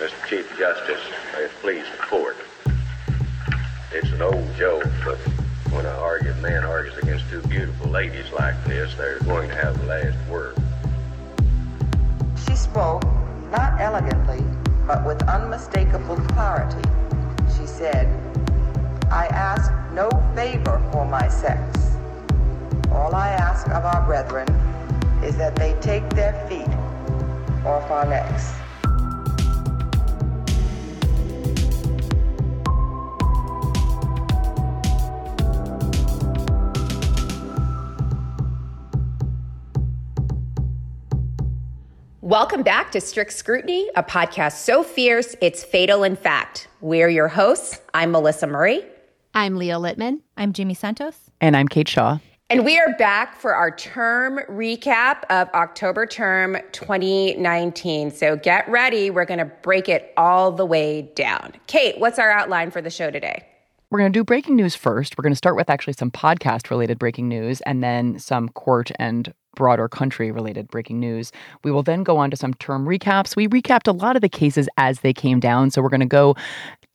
Mr. Chief Justice, may it please the court. It's an old joke, but when an argued man argues against two beautiful ladies like this, they're going to have the last word. She spoke, not elegantly, but with unmistakable clarity. She said, I ask no favor for my sex. All I ask of our brethren is that they take their feet off our necks. Welcome back to Strict Scrutiny, a podcast so fierce it's fatal in fact. We're your hosts. I'm Melissa Murray. I'm Leah Litman. I'm Jaime Santos. And I'm Kate Shaw. And we are back for our term recap of October term 2019. So get ready. We're going to break it all the way down. Kate, what's our outline for the show today? We're going to do breaking news first. We're going to start with actually some podcast related breaking news and then some court and broader country related breaking news. We will then go on to some term recaps. We recapped a lot of the cases as they came down. So we're going to go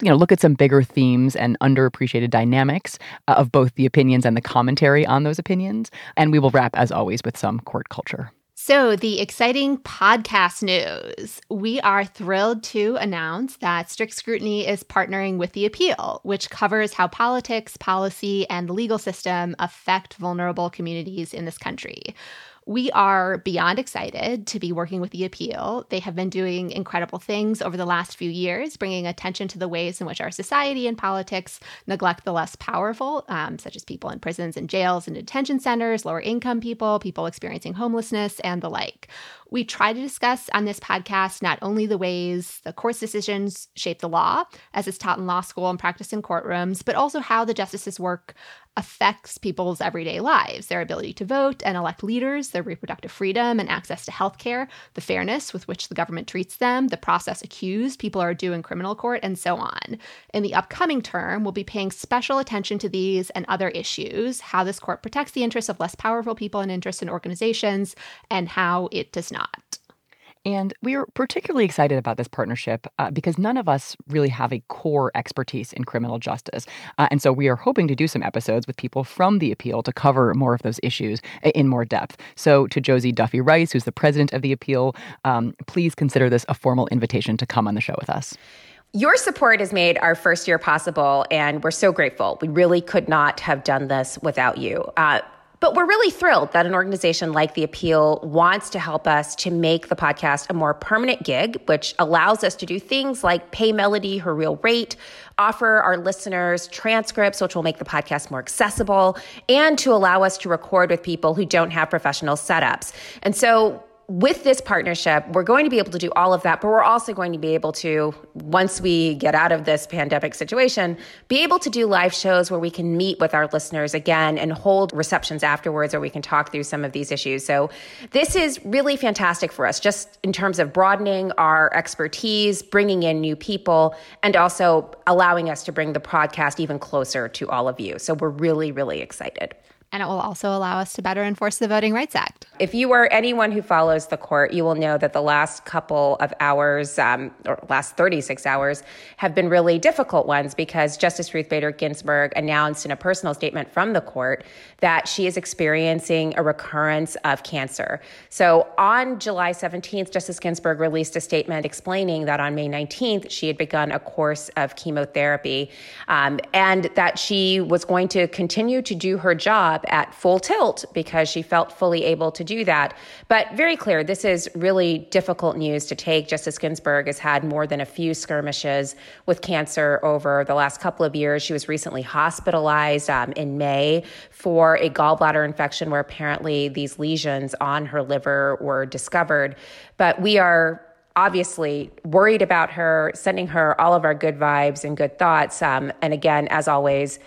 you know look at some bigger themes and underappreciated dynamics uh, of both the opinions and the commentary on those opinions and we will wrap as always with some court culture so, the exciting podcast news. We are thrilled to announce that Strict Scrutiny is partnering with The Appeal, which covers how politics, policy, and the legal system affect vulnerable communities in this country. We are beyond excited to be working with the appeal. They have been doing incredible things over the last few years, bringing attention to the ways in which our society and politics neglect the less powerful, um, such as people in prisons and jails and detention centers, lower income people, people experiencing homelessness, and the like. We try to discuss on this podcast not only the ways the court's decisions shape the law, as it's taught in law school and practiced in courtrooms, but also how the justices' work affects people's everyday lives, their ability to vote and elect leaders, their reproductive freedom and access to health care, the fairness with which the government treats them, the process accused people are due in criminal court, and so on. In the upcoming term, we'll be paying special attention to these and other issues, how this court protects the interests of less powerful people and interests in organizations, and how it does not. And we are particularly excited about this partnership uh, because none of us really have a core expertise in criminal justice. Uh, and so we are hoping to do some episodes with people from the appeal to cover more of those issues in more depth. So, to Josie Duffy Rice, who's the president of the appeal, um, please consider this a formal invitation to come on the show with us. Your support has made our first year possible, and we're so grateful. We really could not have done this without you. Uh, but we're really thrilled that an organization like The Appeal wants to help us to make the podcast a more permanent gig, which allows us to do things like pay Melody her real rate, offer our listeners transcripts, which will make the podcast more accessible, and to allow us to record with people who don't have professional setups. And so with this partnership, we're going to be able to do all of that, but we're also going to be able to, once we get out of this pandemic situation, be able to do live shows where we can meet with our listeners again and hold receptions afterwards or we can talk through some of these issues. So this is really fantastic for us, just in terms of broadening our expertise, bringing in new people, and also allowing us to bring the podcast even closer to all of you. So we're really, really excited and it will also allow us to better enforce the Voting Rights Act. If you are anyone who follows the court, you will know that the last couple of hours, um, or last 36 hours, have been really difficult ones because Justice Ruth Bader Ginsburg announced in a personal statement from the court that she is experiencing a recurrence of cancer. So on July 17th, Justice Ginsburg released a statement explaining that on May 19th, she had begun a course of chemotherapy um, and that she was going to continue to do her job at full tilt because she felt fully able to do that. But very clear, this is really difficult news to take. Justice Ginsburg has had more than a few skirmishes with cancer over the last couple of years. She was recently hospitalized um, in May for a gallbladder infection where apparently these lesions on her liver were discovered. But we are obviously worried about her, sending her all of our good vibes and good thoughts. Um, and again, as always,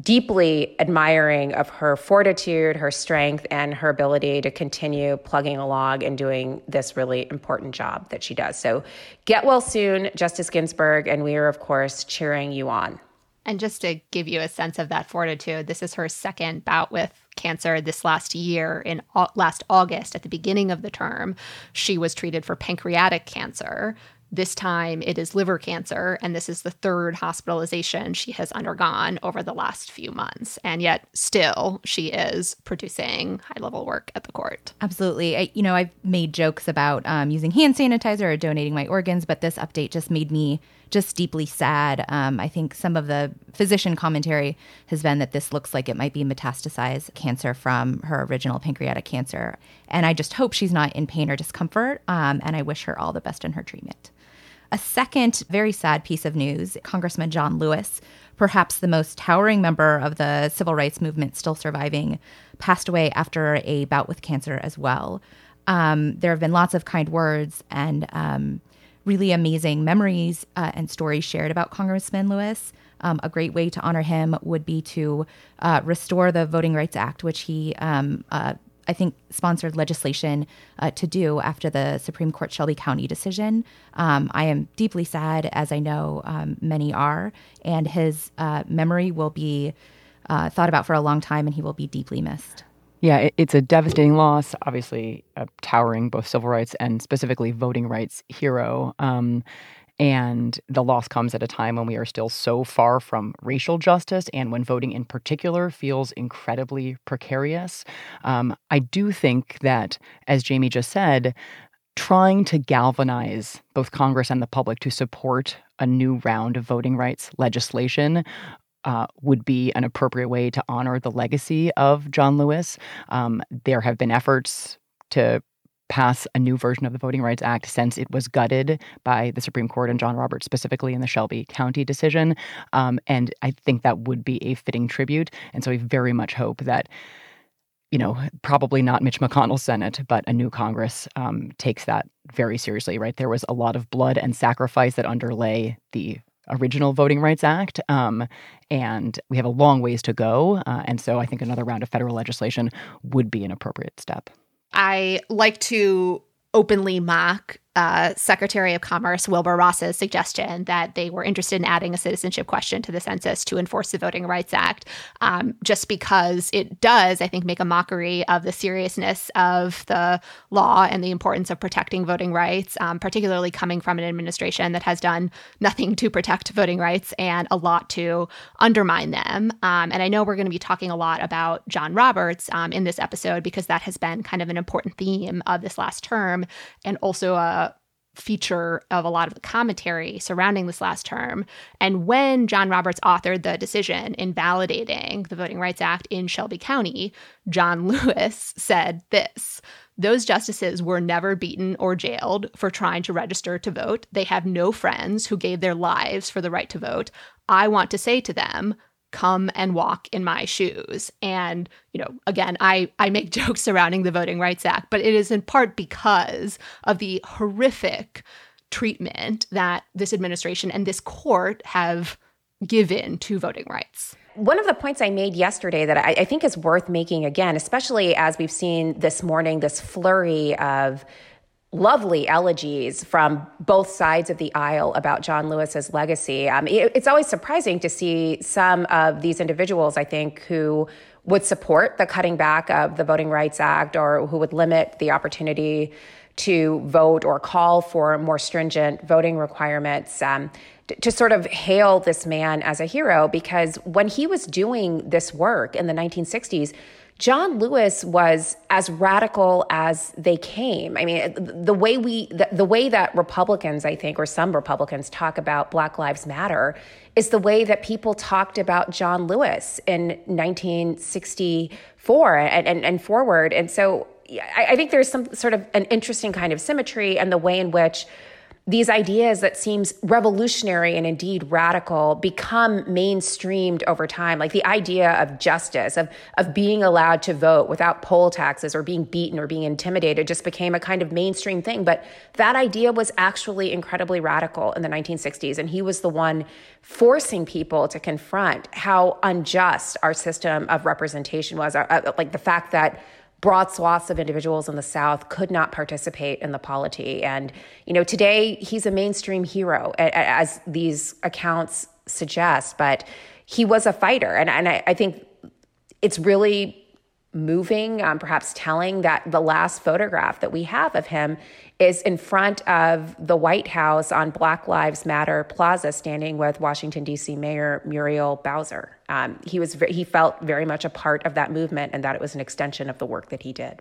deeply admiring of her fortitude, her strength, and her ability to continue plugging along and doing this really important job that she does. So get well soon, Justice Ginsburg, and we are, of course, cheering you on. And just to give you a sense of that fortitude, this is her second bout with cancer this last year. In last August, at the beginning of the term, she was treated for pancreatic cancer. This time it is liver cancer, and this is the third hospitalization she has undergone over the last few months. And yet, still, she is producing high level work at the court. Absolutely. I, you know, I've made jokes about um, using hand sanitizer or donating my organs, but this update just made me just deeply sad. Um, I think some of the physician commentary has been that this looks like it might be metastasized cancer from her original pancreatic cancer. And I just hope she's not in pain or discomfort. Um, and I wish her all the best in her treatment. A second very sad piece of news Congressman John Lewis, perhaps the most towering member of the civil rights movement still surviving, passed away after a bout with cancer as well. Um, there have been lots of kind words and um, really amazing memories uh, and stories shared about Congressman Lewis. Um, a great way to honor him would be to uh, restore the Voting Rights Act, which he um, uh, I think, sponsored legislation uh, to do after the Supreme Court Shelby County decision. Um, I am deeply sad, as I know um, many are, and his uh, memory will be uh, thought about for a long time, and he will be deeply missed. Yeah, it's a devastating loss. Obviously, a towering both civil rights and specifically voting rights hero. Um, and the loss comes at a time when we are still so far from racial justice and when voting in particular feels incredibly precarious. Um, I do think that, as Jamie just said, trying to galvanize both Congress and the public to support a new round of voting rights legislation uh, would be an appropriate way to honor the legacy of John Lewis. Um, there have been efforts to pass a new version of the Voting Rights Act since it was gutted by the Supreme Court and John Roberts, specifically in the Shelby County decision. Um, and I think that would be a fitting tribute. And so I very much hope that. You know, probably not Mitch McConnell's Senate, but a new Congress um, takes that very seriously, right? There was a lot of blood and sacrifice that underlay the original Voting Rights Act. Um, and we have a long ways to go. Uh, and so I think another round of federal legislation would be an appropriate step. I like to openly mock uh, Secretary of Commerce Wilbur Ross's suggestion that they were interested in adding a citizenship question to the census to enforce the Voting Rights Act, um, just because it does, I think, make a mockery of the seriousness of the law and the importance of protecting voting rights, um, particularly coming from an administration that has done nothing to protect voting rights and a lot to undermine them. Um, and I know we're going to be talking a lot about John Roberts um, in this episode because that has been kind of an important theme of this last term and also a feature of a lot of the commentary surrounding this last term. And when John Roberts authored the decision invalidating the Voting Rights Act in Shelby County, John Lewis said this Those justices were never beaten or jailed for trying to register to vote. They have no friends who gave their lives for the right to vote. I want to say to them, come and walk in my shoes. And you know again i i make jokes surrounding the voting rights act but it is in part because of the horrific treatment that this administration and this court have given to voting rights. One of the points I made yesterday that I, I, think is worth making again, especially as we've seen this morning, this flurry of lovely elegies from both sides of the aisle about John Lewis's legacy. Um, it, it's always surprising to see some of these individuals, I think, who would support the cutting back of the Voting Rights Act or who would limit the opportunity to vote or call for more stringent voting requirements. Um, to sort of hail this man as a hero because when he was doing this work in the 1960s, John Lewis was as radical as they came. I mean, the way we, the, the, way that Republicans, I think, or some Republicans talk about Black Lives Matter is the way that people talked about John Lewis in 1964 and, and, and forward. And so I, I think there's some sort of an interesting kind of symmetry and the way in which these ideas that seems revolutionary and indeed radical become mainstreamed over time. Like the idea of justice of of being allowed to vote without poll taxes or being beaten or being intimidated just became a kind of mainstream thing. But that idea was actually incredibly radical in the 1960s and he was the one forcing people to confront how unjust our system of representation was uh, uh like the fact that broad swaths of individuals in the South could not participate in the polity. And, you know, today he's a mainstream hero, as these accounts suggest, but he was a fighter. And, and I, I think it's really moving, um, perhaps telling that the last photograph that we have of him is in front of the White House on Black Lives Matter Plaza, standing with Washington D.C. Mayor Muriel Bowser. Um, he was he felt very much a part of that movement, and that it was an extension of the work that he did.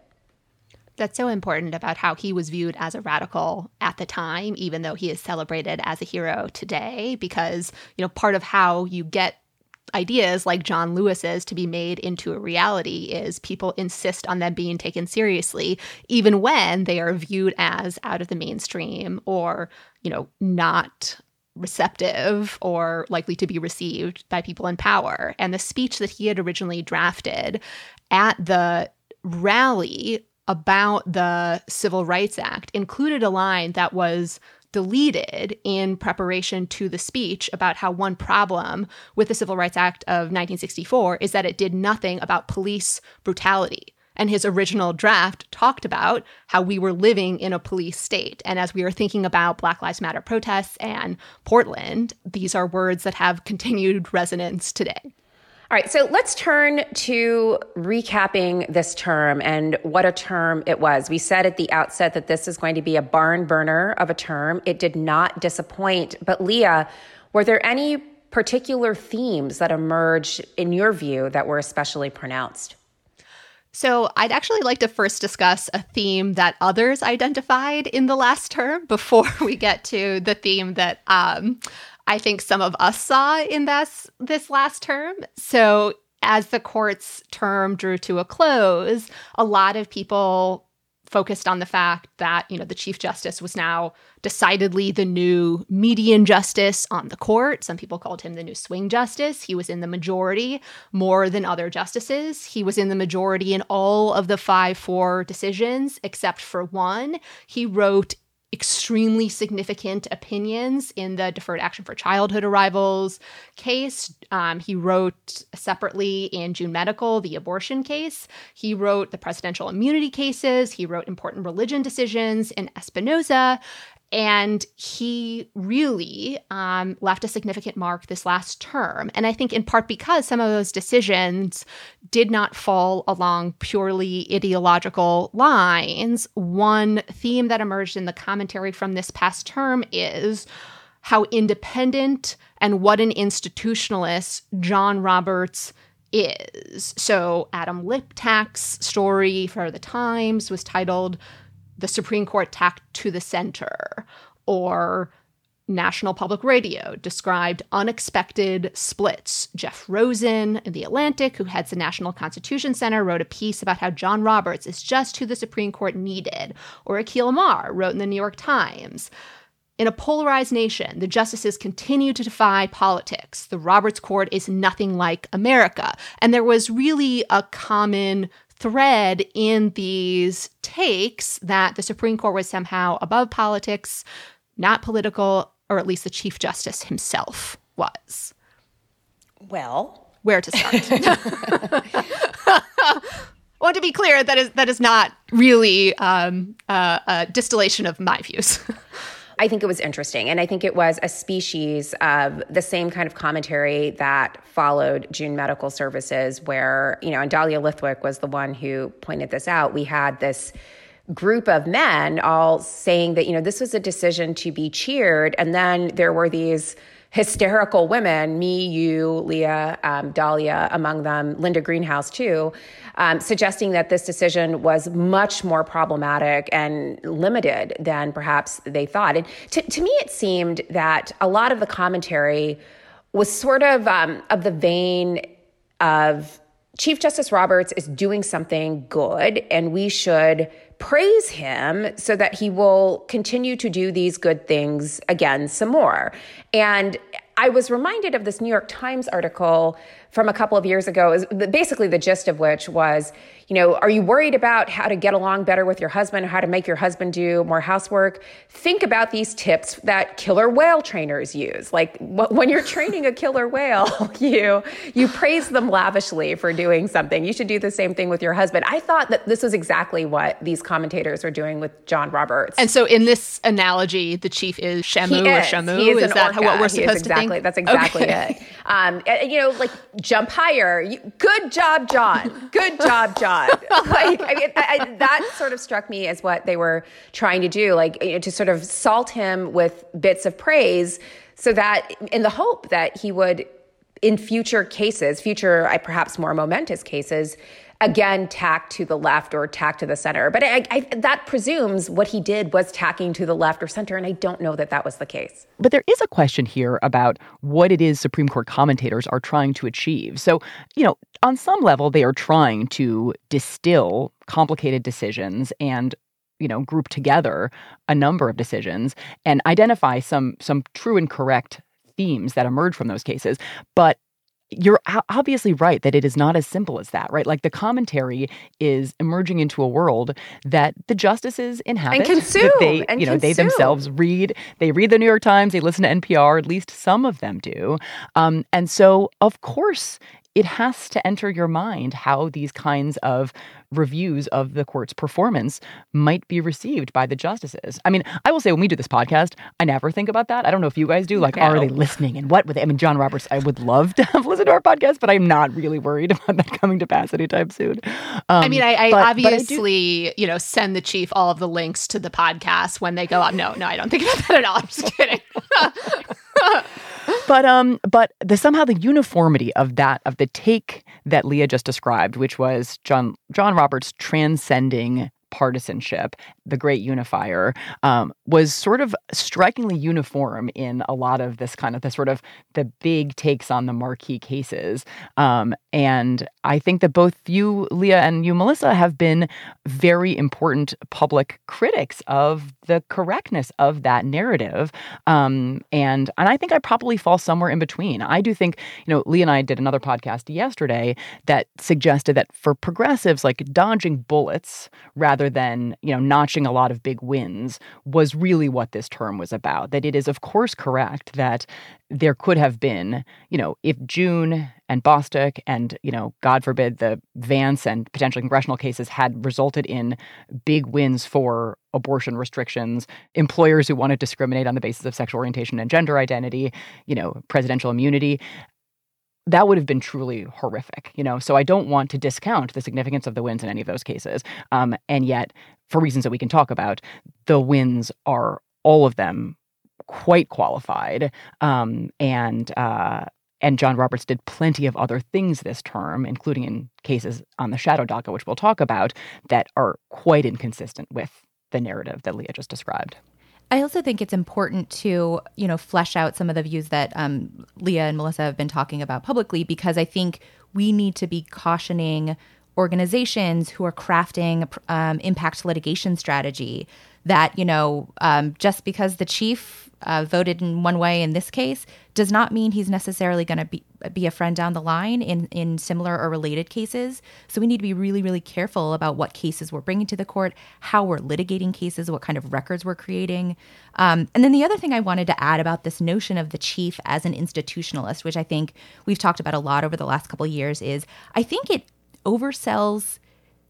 That's so important about how he was viewed as a radical at the time, even though he is celebrated as a hero today. Because you know, part of how you get ideas like John Lewis's to be made into a reality is people insist on them being taken seriously, even when they are viewed as out of the mainstream or, you know, not receptive or likely to be received by people in power. And the speech that he had originally drafted at the rally about the Civil Rights Act included a line that was deleted in preparation to the speech about how one problem with the Civil Rights Act of 1964 is that it did nothing about police brutality. And his original draft talked about how we were living in a police state. And as we are thinking about Black Lives Matter protests and Portland, these are words that have continued resonance today. All right, so let's turn to recapping this term and what a term it was. We said at the outset that this is going to be a barn burner of a term. It did not disappoint. But Leah, were there any particular themes that emerged in your view that were especially pronounced? So, I'd actually like to first discuss a theme that others identified in the last term before we get to the theme that um, I think some of us saw in this this last term. So as the court's term drew to a close, a lot of people focused on the fact that, you know, the chief justice was now decidedly the new median justice on the court. Some people called him the new swing justice. He was in the majority more than other justices. He was in the majority in all of the 5-4 decisions except for one. He wrote extremely significant opinions in the deferred action for childhood arrivals case. Um, he wrote separately in June Medical, the abortion case. He wrote the presidential immunity cases. He wrote important religion decisions in Espinoza. And he really um, left a significant mark this last term. And I think in part because some of those decisions did not fall along purely ideological lines. One theme that emerged in the commentary from this past term is how independent and what an institutionalist John Roberts is. So, Adam Liptak's story for the Times was titled the Supreme Court tacked to the center, or National Public Radio described unexpected splits. Jeff Rosen in The Atlantic, who heads the National Constitution Center, wrote a piece about how John Roberts is just who the Supreme Court needed. Or Akhil Amar wrote in the New York Times. In a polarized nation, the justices continue to defy politics. The Roberts Court is nothing like America. And there was really a common thread in these takes that the Supreme Court was somehow above politics, not political, or at least the Chief Justice himself was. Well, where to start? well, to be clear, that is that is not really um, uh, a distillation of my views. I think it was interesting. And I think it was a species of the same kind of commentary that followed June Medical Services, where, you know, and Dahlia Lithwick was the one who pointed this out. We had this group of men all saying that, you know, this was a decision to be cheered. And then there were these hysterical women, me, you, Leah, um, Dahlia, among them, Linda Greenhouse, too, um, suggesting that this decision was much more problematic and limited than perhaps they thought. And to, to me, it seemed that a lot of the commentary was sort of um, of the vein of Chief Justice Roberts is doing something good, and we should praise him so that he will continue to do these good things again some more. And I was reminded of this New York Times article from a couple of years ago, is basically the gist of which was, you know, are you worried about how to get along better with your husband, how to make your husband do more housework? Think about these tips that killer whale trainers use. Like when you're training a killer whale, you you praise them lavishly for doing something. You should do the same thing with your husband. I thought that this was exactly what these commentators are doing with John Roberts. And so in this analogy, the chief is Shamu or Shamu. He is, is that orca. what we're supposed exactly, to think? That's exactly okay. it. Um, you know, like jump higher. You, good job, John. Good job, John. like I mean, I, that sort of struck me as what they were trying to do, like you know, to sort of salt him with bits of praise, so that in the hope that he would, in future cases, future perhaps more momentous cases, again tack to the left or tack to the center. But I, I, that presumes what he did was tacking to the left or center, and I don't know that that was the case. But there is a question here about what it is Supreme Court commentators are trying to achieve. So, you know, on some level, they are trying to distill complicated decisions and you know group together a number of decisions and identify some some true and correct themes that emerge from those cases but you're obviously right that it is not as simple as that, right? Like the commentary is emerging into a world that the justices inhabit and consume. they, and you know, consume. they themselves read. They read the New York Times. They listen to NPR. At least some of them do. Um, and so, of course, it has to enter your mind how these kinds of reviews of the court's performance might be received by the justices. I mean, I will say when we do this podcast, I never think about that. I don't know if you guys do. Like, no. are they listening and what would they? I mean, John Roberts, I would love to have listened to our podcast, but I'm not really worried about that coming to pass anytime soon. Um, I mean, I, I but, obviously, but I you know, send the chief all of the links to the podcast when they go up. No, no, I don't think about that at all. I'm just kidding. but um, but the somehow the uniformity of that of the take that Leah just described, which was John John Roberts transcending partisanship, the great unifier, um, was sort of strikingly uniform in a lot of this kind of the sort of the big takes on the marquee cases. Um, and I think that both you, Leah, and you, Melissa, have been very important public critics of the correctness of that narrative. Um, and and I think I probably fall somewhere in between. I do think, you know, Leah and I did another podcast yesterday that suggested that for progressives, like dodging bullets rather than, you know, notching a lot of big wins was really what this term was about. That it is, of course, correct that there could have been, you know, if June and Bostock and, you know, God forbid, the Vance and potential congressional cases had resulted in big wins for abortion restrictions, employers who want to discriminate on the basis of sexual orientation and gender identity, you know, presidential immunity that would have been truly horrific, you know. So I don't want to discount the significance of the wins in any of those cases. Um, and yet, for reasons that we can talk about, the wins are all of them quite qualified. Um, and uh, and John Roberts did plenty of other things this term, including in cases on the shadow DACA, which we'll talk about, that are quite inconsistent with the narrative that Leah just described. I also think it's important to, you know, flesh out some of the views that um, Leah and Melissa have been talking about publicly, because I think we need to be cautioning organizations who are crafting um, impact litigation strategy that you know um, just because the chief uh, voted in one way in this case does not mean he's necessarily going to be be a friend down the line in in similar or related cases. So we need to be really really careful about what cases we're bringing to the court, how we're litigating cases, what kind of records we're creating. Um, and then the other thing I wanted to add about this notion of the chief as an institutionalist, which I think we've talked about a lot over the last couple years, is I think it oversells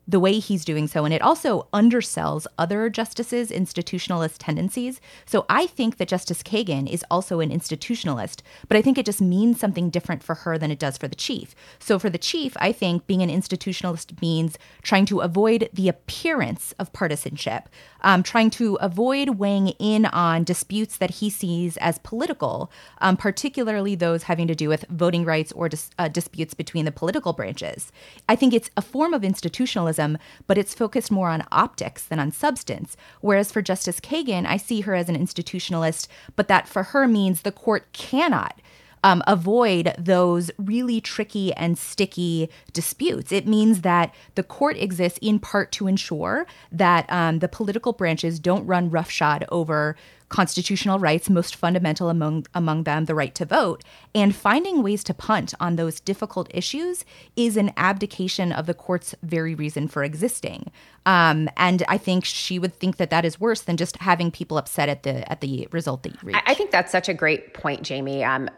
the way he's doing so. And it also undersells other justices' institutionalist tendencies. So I think that Justice Kagan is also an institutionalist, but I think it just means something different for her than it does for the chief. So for the chief, I think being an institutionalist means trying to avoid the appearance of partisanship, um, trying to avoid weighing in on disputes that he sees as political, um, particularly those having to do with voting rights or dis- uh, disputes between the political branches. I think it's a form of institutionalism but it's focused more on optics than on substance. Whereas for Justice Kagan, I see her as an institutionalist, but that for her means the court cannot um, avoid those really tricky and sticky disputes. It means that the court exists in part to ensure that um, the political branches don't run roughshod over constitutional rights, most fundamental among among them the right to vote. And finding ways to punt on those difficult issues is an abdication of the court's very reason for existing. Um, and I think she would think that that is worse than just having people upset at the at the result that you reach. I think that's such a great point, Jamie. Um,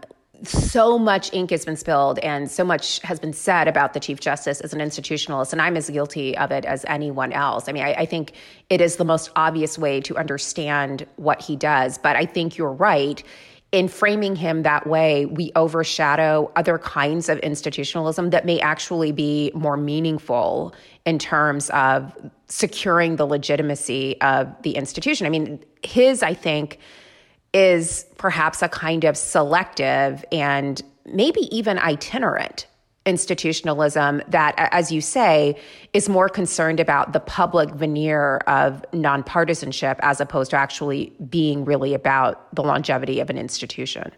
so much ink has been spilled and so much has been said about the Chief Justice as an institutionalist, and I'm as guilty of it as anyone else. I mean, I, I, think it is the most obvious way to understand what he does, but I think you're right. In framing him that way, we overshadow other kinds of institutionalism that may actually be more meaningful in terms of securing the legitimacy of the institution. I mean, his, I think, is perhaps a kind of selective and maybe even itinerant institutionalism that, as you say, is more concerned about the public veneer of nonpartisanship as opposed to actually being really about the longevity of an institution.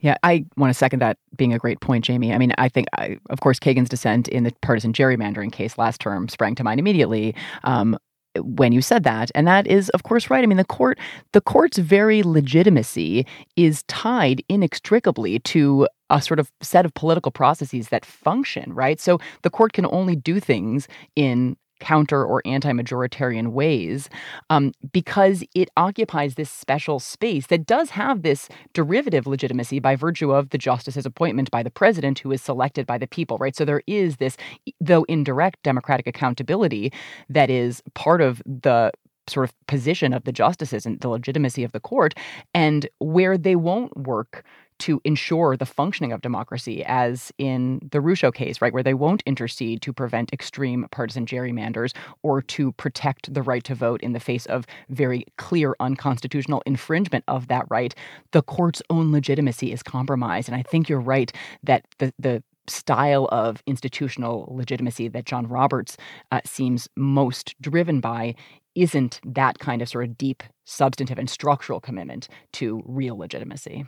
Yeah, I want to second that being a great point, Jamie. I mean, I think, I, of course, Kagan's dissent in the partisan gerrymandering case last term sprang to mind immediately. Um, when you said that and that is of course right. I mean the court the court's very legitimacy is tied inextricably to a sort of set of political processes that function right? So the court can only do things in counter or anti majoritarian ways um, because it occupies this special space that does have this derivative legitimacy by virtue of the justice's appointment by the president who is selected by the people, right? So there is this, though indirect, democratic accountability that is part of the sort of position of the justices and the legitimacy of the court and where they won't work to ensure the functioning of democracy, as in the Rucho case, right, where they won't intercede to prevent extreme partisan gerrymanders or to protect the right to vote in the face of very clear unconstitutional infringement of that right. The court's own legitimacy is compromised. And I think you're right that the, the style of institutional legitimacy that John Roberts uh, seems most driven by isn't that kind of sort of deep, substantive, and structural commitment to real legitimacy.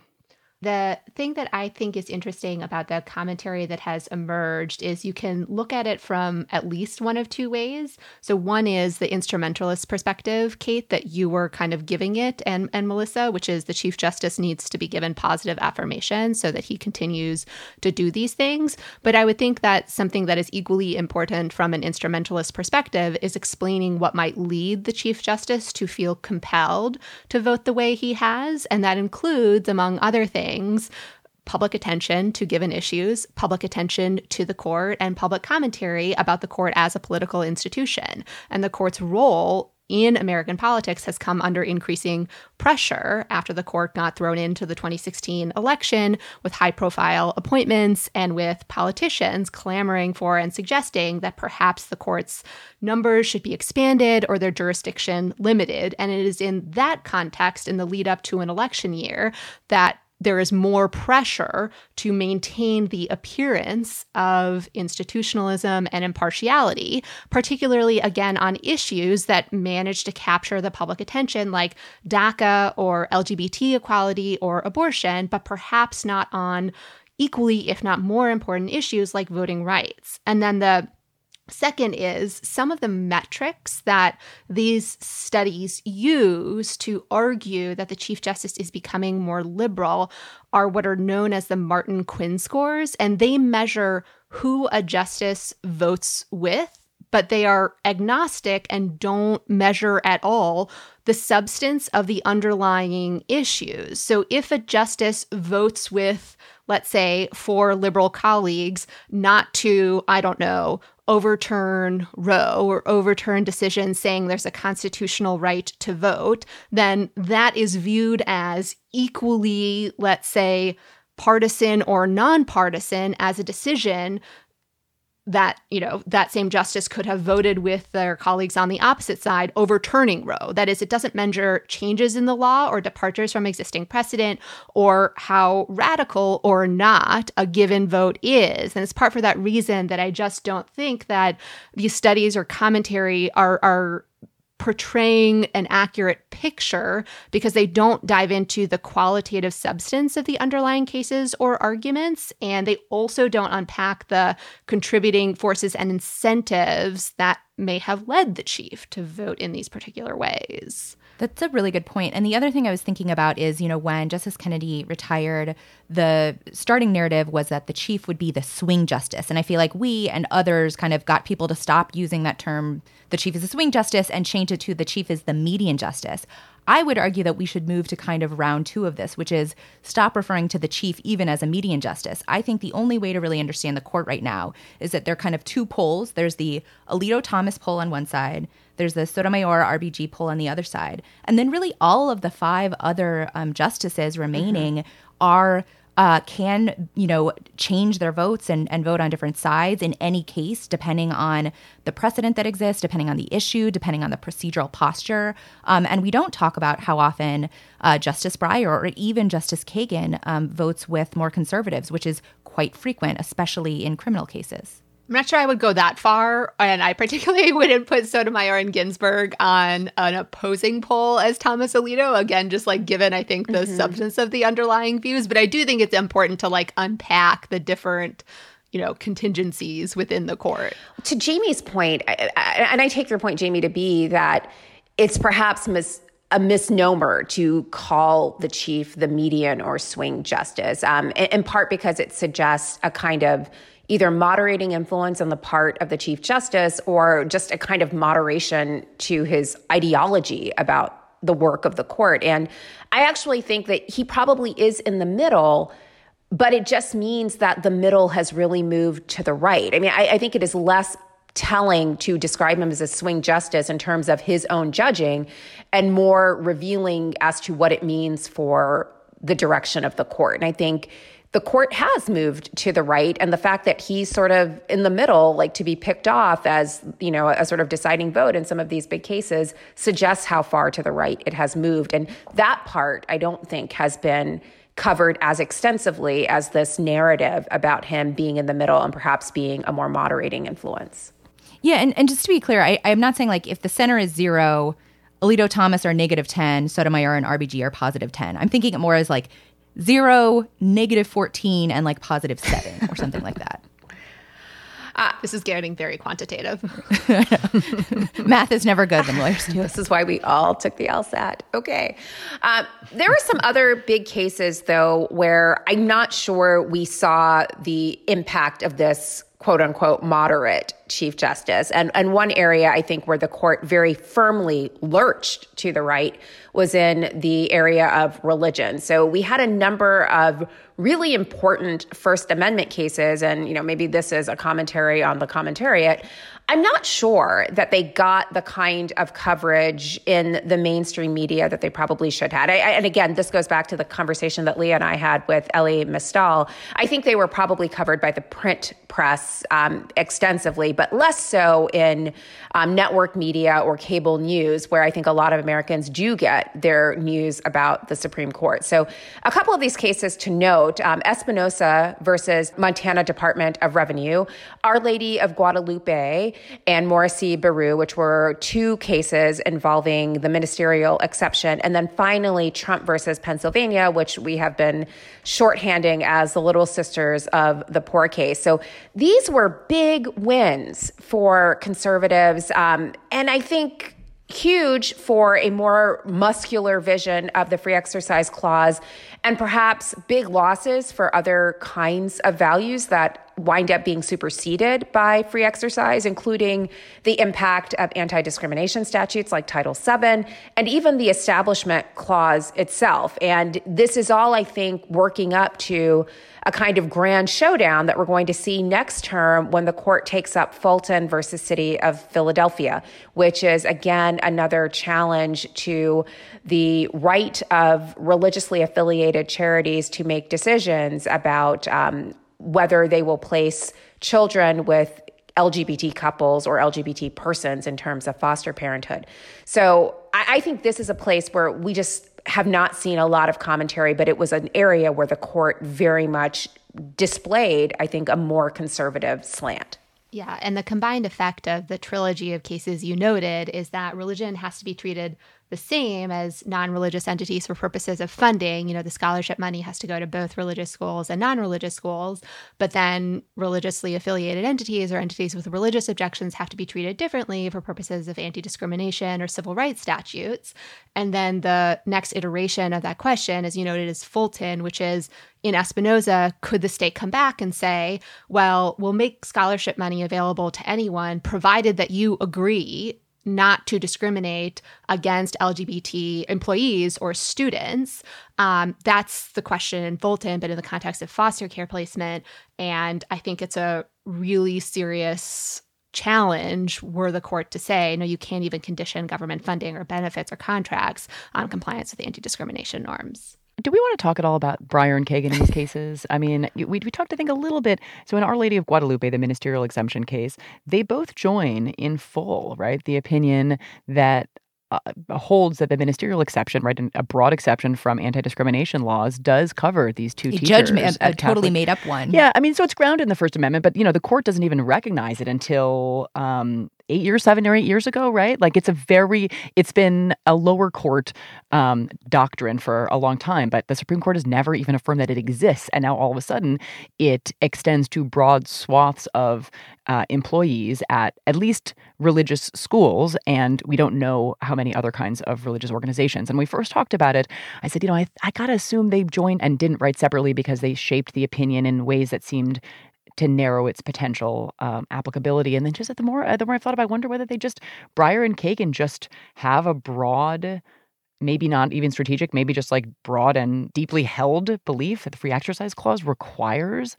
The thing that I think is interesting about the commentary that has emerged is you can look at it from at least one of two ways. So one is the instrumentalist perspective, Kate, that you were kind of giving it and and Melissa, which is the chief justice needs to be given positive affirmation so that he continues to do these things. But I would think that something that is equally important from an instrumentalist perspective is explaining what might lead the chief justice to feel compelled to vote the way he has, and that includes among other things things public attention to given issues, public attention to the court, and public commentary about the court as a political institution. And the court's role in American politics has come under increasing pressure after the court got thrown into the 2016 election with high profile appointments and with politicians clamoring for and suggesting that perhaps the court's numbers should be expanded or their jurisdiction limited. And it is in that context, in the lead up to an election year, that there is more pressure to maintain the appearance of institutionalism and impartiality, particularly again on issues that manage to capture the public attention, like DACA or LGBT equality or abortion, but perhaps not on equally, if not more important issues like voting rights. And then the Second is some of the metrics that these studies use to argue that the Chief Justice is becoming more liberal are what are known as the Martin Quinn scores, and they measure who a justice votes with, but they are agnostic and don't measure at all the substance of the underlying issues. So if a justice votes with let's say, for liberal colleagues not to, I don't know, overturn Roe or overturn decisions saying there's a constitutional right to vote, then that is viewed as equally, let's say, partisan or nonpartisan as a decision that you know that same justice could have voted with their colleagues on the opposite side overturning roe. That is it doesn't measure changes in the law or departures from existing precedent or how radical or not a given vote is. And it's part for that reason that i just don't think that these studies or commentary are are portraying an accurate picture because they don't dive into the qualitative substance of the underlying cases or arguments. And they also don't unpack the contributing forces and incentives that may have led the chief to vote in these particular ways. That's a really good point. And the other thing I was thinking about is, you know, when Justice Kennedy retired, the starting narrative was that the chief would be the swing justice. And I feel like we and others kind of got people to stop using that term, the chief is a swing justice, and change it to the chief is the median justice. I would argue that we should move to kind of round two of this, which is stop referring to the chief even as a median justice. I think the only way to really understand the court right now is that there are kind of two poles. There's the Alito Thomas pole on one side, there's the Sotomayor RBG pole on the other side. And then really all of the five other um, justices remaining mm-hmm. are uh, can you know change their votes and, and vote on different sides in any case depending on the precedent that exists depending on the issue depending on the procedural posture um, and we don't talk about how often uh, justice breyer or even justice kagan um, votes with more conservatives which is quite frequent especially in criminal cases I'm not sure I would go that far, and I particularly wouldn't put Sotomayor and Ginsburg on an opposing pole as Thomas Alito. Again, just like given I think the mm-hmm. substance of the underlying views, but I do think it's important to like unpack the different you know contingencies within the court. To Jamie's point, I, I, and I take your point, Jamie, to be that it's perhaps mis- a misnomer to call the chief the median or swing justice, um, in, in part because it suggests a kind of either moderating influence on the part of the Chief Justice or just a kind of moderation to his ideology about the work of the court. And I actually think that he probably is in the middle, but it just means that the middle has really moved to the right. I mean, I, I think it is less telling to describe him as a swing justice in terms of his own judging and more revealing as to what it means for the direction of the court. And I think the court has moved to the right and the fact that he's sort of in the middle like to be picked off as you know a sort of deciding vote in some of these big cases suggests how far to the right it has moved. And that part i don't think has been covered as extensively as this narrative about him being in the middle and perhaps being a more moderating influence. Yeah and, and just to be clear I, i'm not saying like if the center is zero alito thomas are negative 10 sotomayor and rbg are positive 10 i'm thinking it more as like zero, negative 14, and like positive seven or something like that. Ah, this is getting very quantitative. Math is never good when lawyers do. This is why we all took the LSAT. Okay. Uh, there were some other big cases, though, where I'm not sure we saw the impact of this quote unquote moderate chief justice. And, and one area I think where the court very firmly lurched to the right was in the area of religion. So we had a number of really important First Amendment cases, and you know maybe this is a commentary on the commentariat I'm not sure that they got the kind of coverage in the mainstream media that they probably should have. I, I, and again, this goes back to the conversation that Leah and I had with Elie Mystal. I think they were probably covered by the print press um, extensively, but less so in um, network media or cable news, where I think a lot of Americans do get their news about the Supreme Court. So, a couple of these cases to note um, Espinoza versus Montana Department of Revenue, Our Lady of Guadalupe and Morrissey-Berru, which were two cases involving the ministerial exception. And then finally, Trump versus Pennsylvania, which we have been shorthanding as the little sisters of the poor case. So these were big wins for conservatives. Um, and I think huge for a more muscular vision of the free exercise clause and perhaps big losses for other kinds of values that wind up being superseded by free exercise, including the impact of anti discrimination statutes like Title VII and even the Establishment Clause itself. And this is all, I think, working up to a kind of grand showdown that we're going to see next term when the court takes up Fulton versus City of Philadelphia, which is again another challenge to the right of religiously affiliated charities to make decisions about um, whether they will place children with LGBT couples or LGBT persons in terms of foster parenthood. So I, I, think this is a place where we just have not seen a lot of commentary, but it was an area where the court very much displayed, I think, a more conservative slant. Yeah, and the combined effect of the trilogy of cases you noted is that religion has to be treated the same as non religious entities for purposes of funding. You know, the scholarship money has to go to both religious schools and non religious schools, but then religiously affiliated entities or entities with religious objections have to be treated differently for purposes of anti discrimination or civil rights statutes. And then the next iteration of that question, as you noted, is Fulton, which is in Espinoza, could the state come back and say, well, we'll make scholarship money available to anyone provided that you agree not to discriminate against LGBT employees or students. Um, that's the question in Fulton, but in the context of foster care placement. And I think it's a really serious challenge were the court to say, no, you can't even condition government funding or benefits or contracts on compliance with anti discrimination norms. Do we want to talk at all about Breyer and Kagan in these cases? I mean, we, we talked, I think, a little bit. So, in Our Lady of Guadalupe, the ministerial exemption case, they both join in full, right? The opinion that uh, holds that the ministerial exception, right, a broad exception from anti-discrimination laws, does cover these two a teachers. Judgment, a, a totally made up one. Yeah, I mean, so it's grounded in the First Amendment, but you know, the court doesn't even recognize it until um, eight years, seven or eight years ago, right? Like it's a very, it's been a lower court um, doctrine for a long time, but the Supreme Court has never even affirmed that it exists. And now all of a sudden it extends to broad swaths of uh, employees at at least religious schools. And we don't know how many other kinds of religious organizations. And we first talked about it, I said, you know, I, I got to assume they joined and didn't write separately because they shaped the opinion in ways that seemed to narrow its potential um, applicability. And then just the more uh, the more I thought about, I wonder whether they just Breyer and Kagan just have a broad, maybe not even strategic, maybe just like broad and deeply held belief that the free exercise clause requires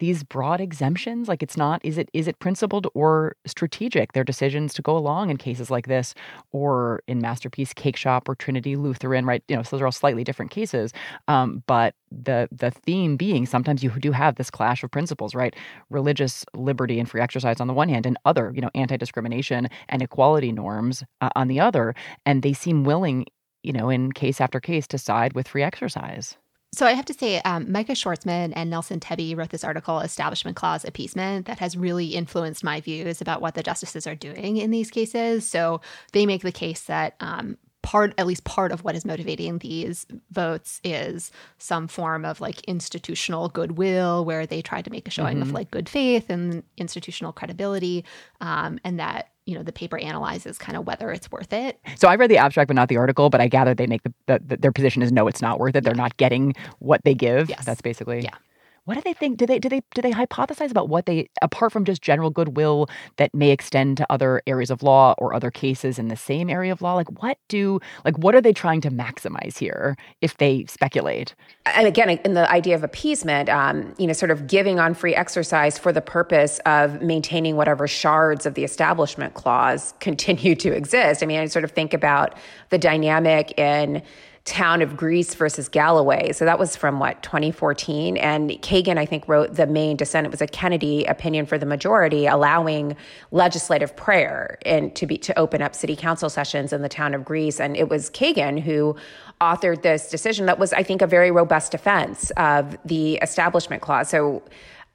these broad exemptions? Like it's not is it is it principled or strategic their decisions to go along in cases like this or in masterpiece cake shop or trinity lutheran right? You know so those are all slightly different cases. Um, but the the theme being sometimes you do have this clash of principles right? Religious liberty and free exercise on the one hand and other you know anti-discrimination and equality norms uh, on the other. And they seem willing you know in case after case to side with free exercise so I have to say, um, Micah Schwartzman and Nelson Tebbe wrote this article, Establishment Clause Appeasement, that has really influenced my views about what the justices are doing in these cases. So they make the case that um, part at least part of what is motivating these votes is some form of like institutional goodwill where they try to make a showing mm-hmm. of like good faith and institutional credibility um, and that you know the paper analyzes kind of whether it's worth it. So i read the abstract but not the article but i gather they make the, the, the their position is no it's not worth it. They're not getting what they give. Yes. that's basically yeah what do they think? Do they do they do they hypothesize about what they apart from just general goodwill that may extend to other areas of law or other cases in the same area of law? Like what do like what are they trying to maximize here if they speculate? And again, in the idea of appeasement, um, you know, sort of giving on free exercise for the purpose of maintaining whatever shards of the establishment clause continue to exist. I mean, I sort of think about the dynamic in town of Greece versus Galloway. So that was from what, 2014? And Kagan, I think, wrote the main dissent. It was a Kennedy opinion for the majority, allowing legislative prayer and to be to open up city council sessions in the town of Greece. And it was Kagan who authored this decision that was, I think, a very robust defense of the establishment clause. So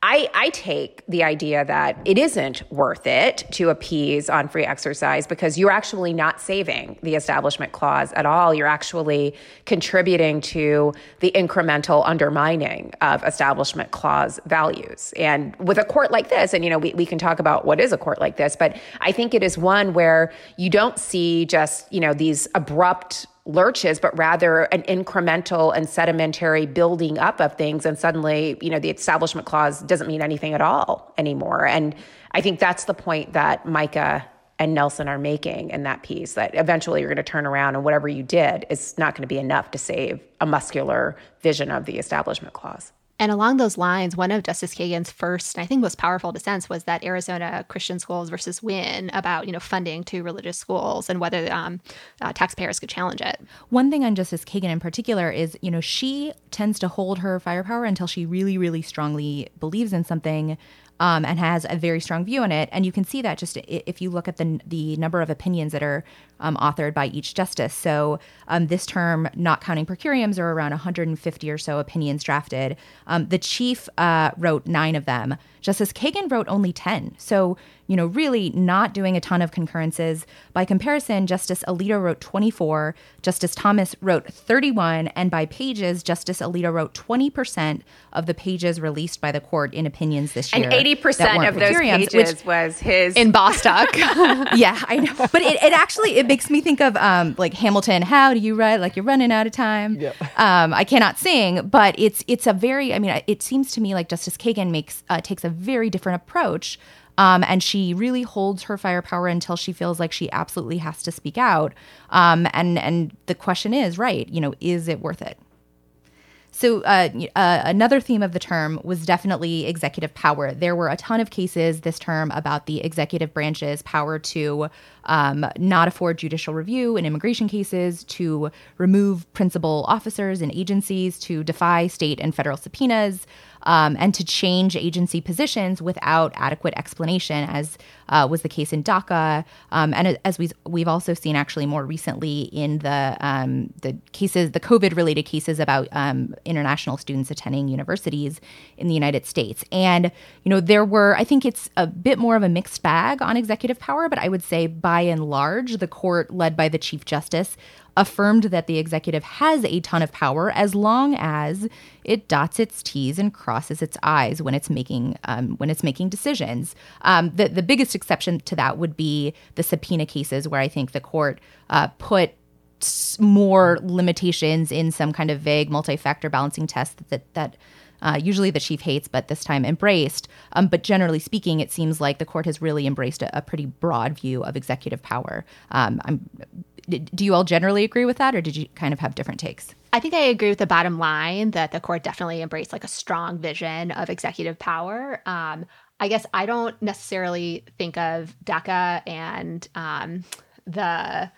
I, I take the idea that it isn't worth it to appease on free exercise because you're actually not saving the establishment clause at all. You're actually contributing to the incremental undermining of establishment clause values. And with a court like this, and you know, we, we can talk about what is a court like this, but I think it is one where you don't see just, you know, these abrupt lurches, but rather an incremental and sedimentary building up of things. And suddenly, you know, the establishment clause doesn't mean anything at all anymore. And I think that's the point that Micah and Nelson are making in that piece that eventually you're going to turn around and whatever you did is not going to be enough to save a muscular vision of the establishment clause. And along those lines, one of Justice Kagan's first, and I think most powerful dissents was that Arizona Christian schools versus Winn about you know funding to religious schools and whether um, uh, taxpayers could challenge it. One thing on Justice Kagan in particular is you know she tends to hold her firepower until she really really strongly believes in something um, and has a very strong view on it. And you can see that just if you look at the the number of opinions that are um, authored by each justice. So um, this term, not counting per curiams, are around 150 or so opinions drafted. Um, the chief uh, wrote nine of them. Justice Kagan wrote only 10. So, you know, really not doing a ton of concurrences. By comparison, Justice Alito wrote 24, Justice Thomas wrote 31, and by pages, Justice Alito wrote 20% of the pages released by the court in opinions this year. And 80% of those pages which, was his. In Bostock. yeah, I know. But it, it actually, it makes me think of um, like Hamilton, how do you write? Like you're running out of time. Um, I cannot sing, but it's, it's a very, I mean, it seems to me like Justice Kagan makes, uh, takes a very different approach. Um, and she really holds her firepower until she feels like she absolutely has to speak out. Um, and and the question is, right? You know, is it worth it? So, uh, uh, another theme of the term was definitely executive power. There were a ton of cases this term about the executive branch's power to um, not afford judicial review in immigration cases, to remove principal officers and agencies, to defy state and federal subpoenas, um, and to change agency positions without adequate explanation, as uh, was the case in DACA, um, and as we we've also seen actually more recently in the um, the cases, the COVID related cases about um, international students attending universities in the United States. And you know there were, I think it's a bit more of a mixed bag on executive power, but I would say by and large, the court led by the Chief Justice affirmed that the executive has a ton of power as long as it dots its T's and crosses its I's when it's making um, when it's making decisions. Um, the the biggest exception to that would be the subpoena cases, where I think the court uh, put more limitations in some kind of vague multi-factor balancing test that that uh, usually the chief hates, but this time embraced. Um, but generally speaking, it seems like the court has really embraced a, a pretty broad view of executive power. Um, do you all generally agree with that, or did you kind of have different takes? I think I agree with the bottom line that the court definitely embraced like a strong vision of executive power. Um, I guess I don't necessarily think of DACA and um, the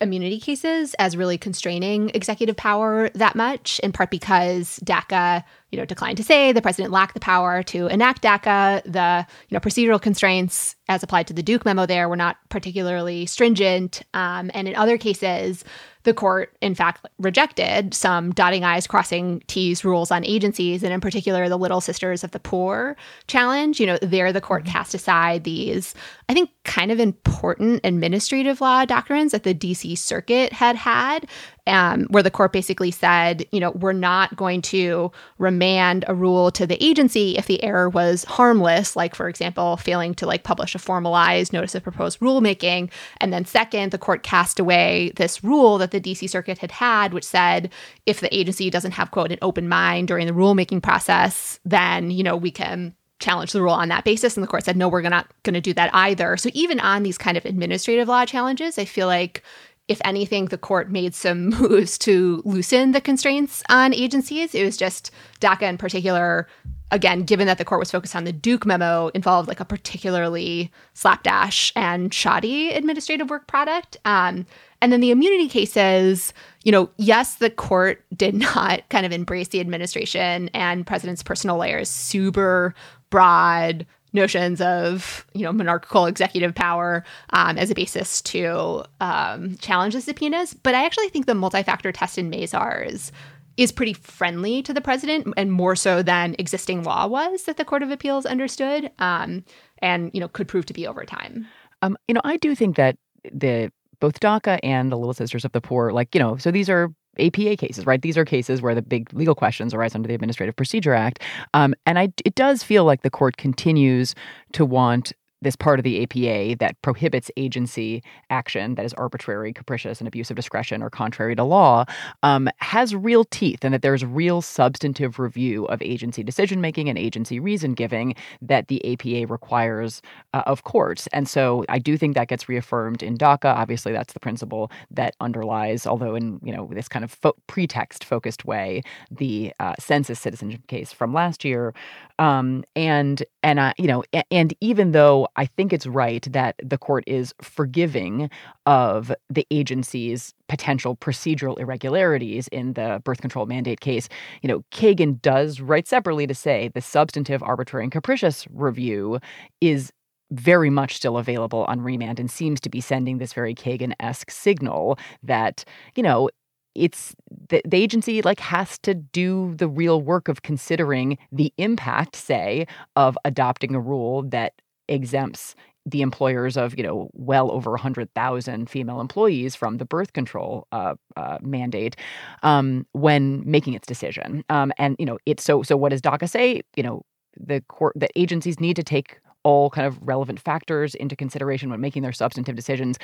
immunity cases as really constraining executive power that much, in part because DACA, you know, declined to say the president lacked the power to enact DACA. The you know procedural constraints as applied to the Duke memo there were not particularly stringent, um, and in other cases, the court, in fact, rejected some dotting I's, crossing T's rules on agencies, and in particular, the Little Sisters of the Poor challenge. You know, there the court mm-hmm. cast aside these, I think, kind of important administrative law doctrines that the DC Circuit had had um, where the court basically said, you know, we're not going to remand a rule to the agency if the error was harmless, like, for example, failing to like publish a formalized notice of proposed rulemaking. And then, second, the court cast away this rule that the DC Circuit had had, which said if the agency doesn't have, quote, an open mind during the rulemaking process, then, you know, we can challenge the rule on that basis. And the court said, no, we're not going to do that either. So even on these kind of administrative law challenges, I feel like if anything, the court made some moves to loosen the constraints on agencies. It was just DACA in particular. Again, given that the court was focused on the Duke memo, involved like a particularly slapdash and shoddy administrative work product. Um, and then the immunity cases, you know, yes, the court did not kind of embrace the administration and president's personal layers, super broad notions of you know monarchical executive power um, as a basis to um, challenge the subpoenas. But I actually think the multi-factor test in Mazars is pretty friendly to the president, and more so than existing law was that the Court of Appeals understood, um, and you know could prove to be over time. Um, you know, I do think that the both DACA and the Little Sisters of the Poor, like you know, so these are APA cases, right? These are cases where the big legal questions arise under the Administrative Procedure Act. Um, and I, it does feel like the court continues to want this part of the APA that prohibits agency action that is arbitrary, capricious, and abuse of discretion or contrary to law um, has real teeth, and that there's real substantive review of agency decision making and agency reason giving that the APA requires uh, of courts. And so I do think that gets reaffirmed in DACA. Obviously, that's the principle that underlies, although in you know this kind of fo- pretext focused way, the uh, census citizenship case from last year. Um, and and uh, you know, and even though I think it's right that the court is forgiving of the agency's potential procedural irregularities in the birth control mandate case. You know, Kagan does write separately to say the substantive arbitrary and capricious review is very much still available on remand and seems to be sending this very Kagan esque signal that, you know, it's the, the, agency like has to do the real work of considering the impact say of adopting a rule that exempts the employers of you know well over 100,000 female employees from the birth control uh, uh, mandate um, when making its decision. Um, and you know it's so so what does DACA say? You know the court that agencies need to take all kind of relevant factors into consideration when making their substantive decisions.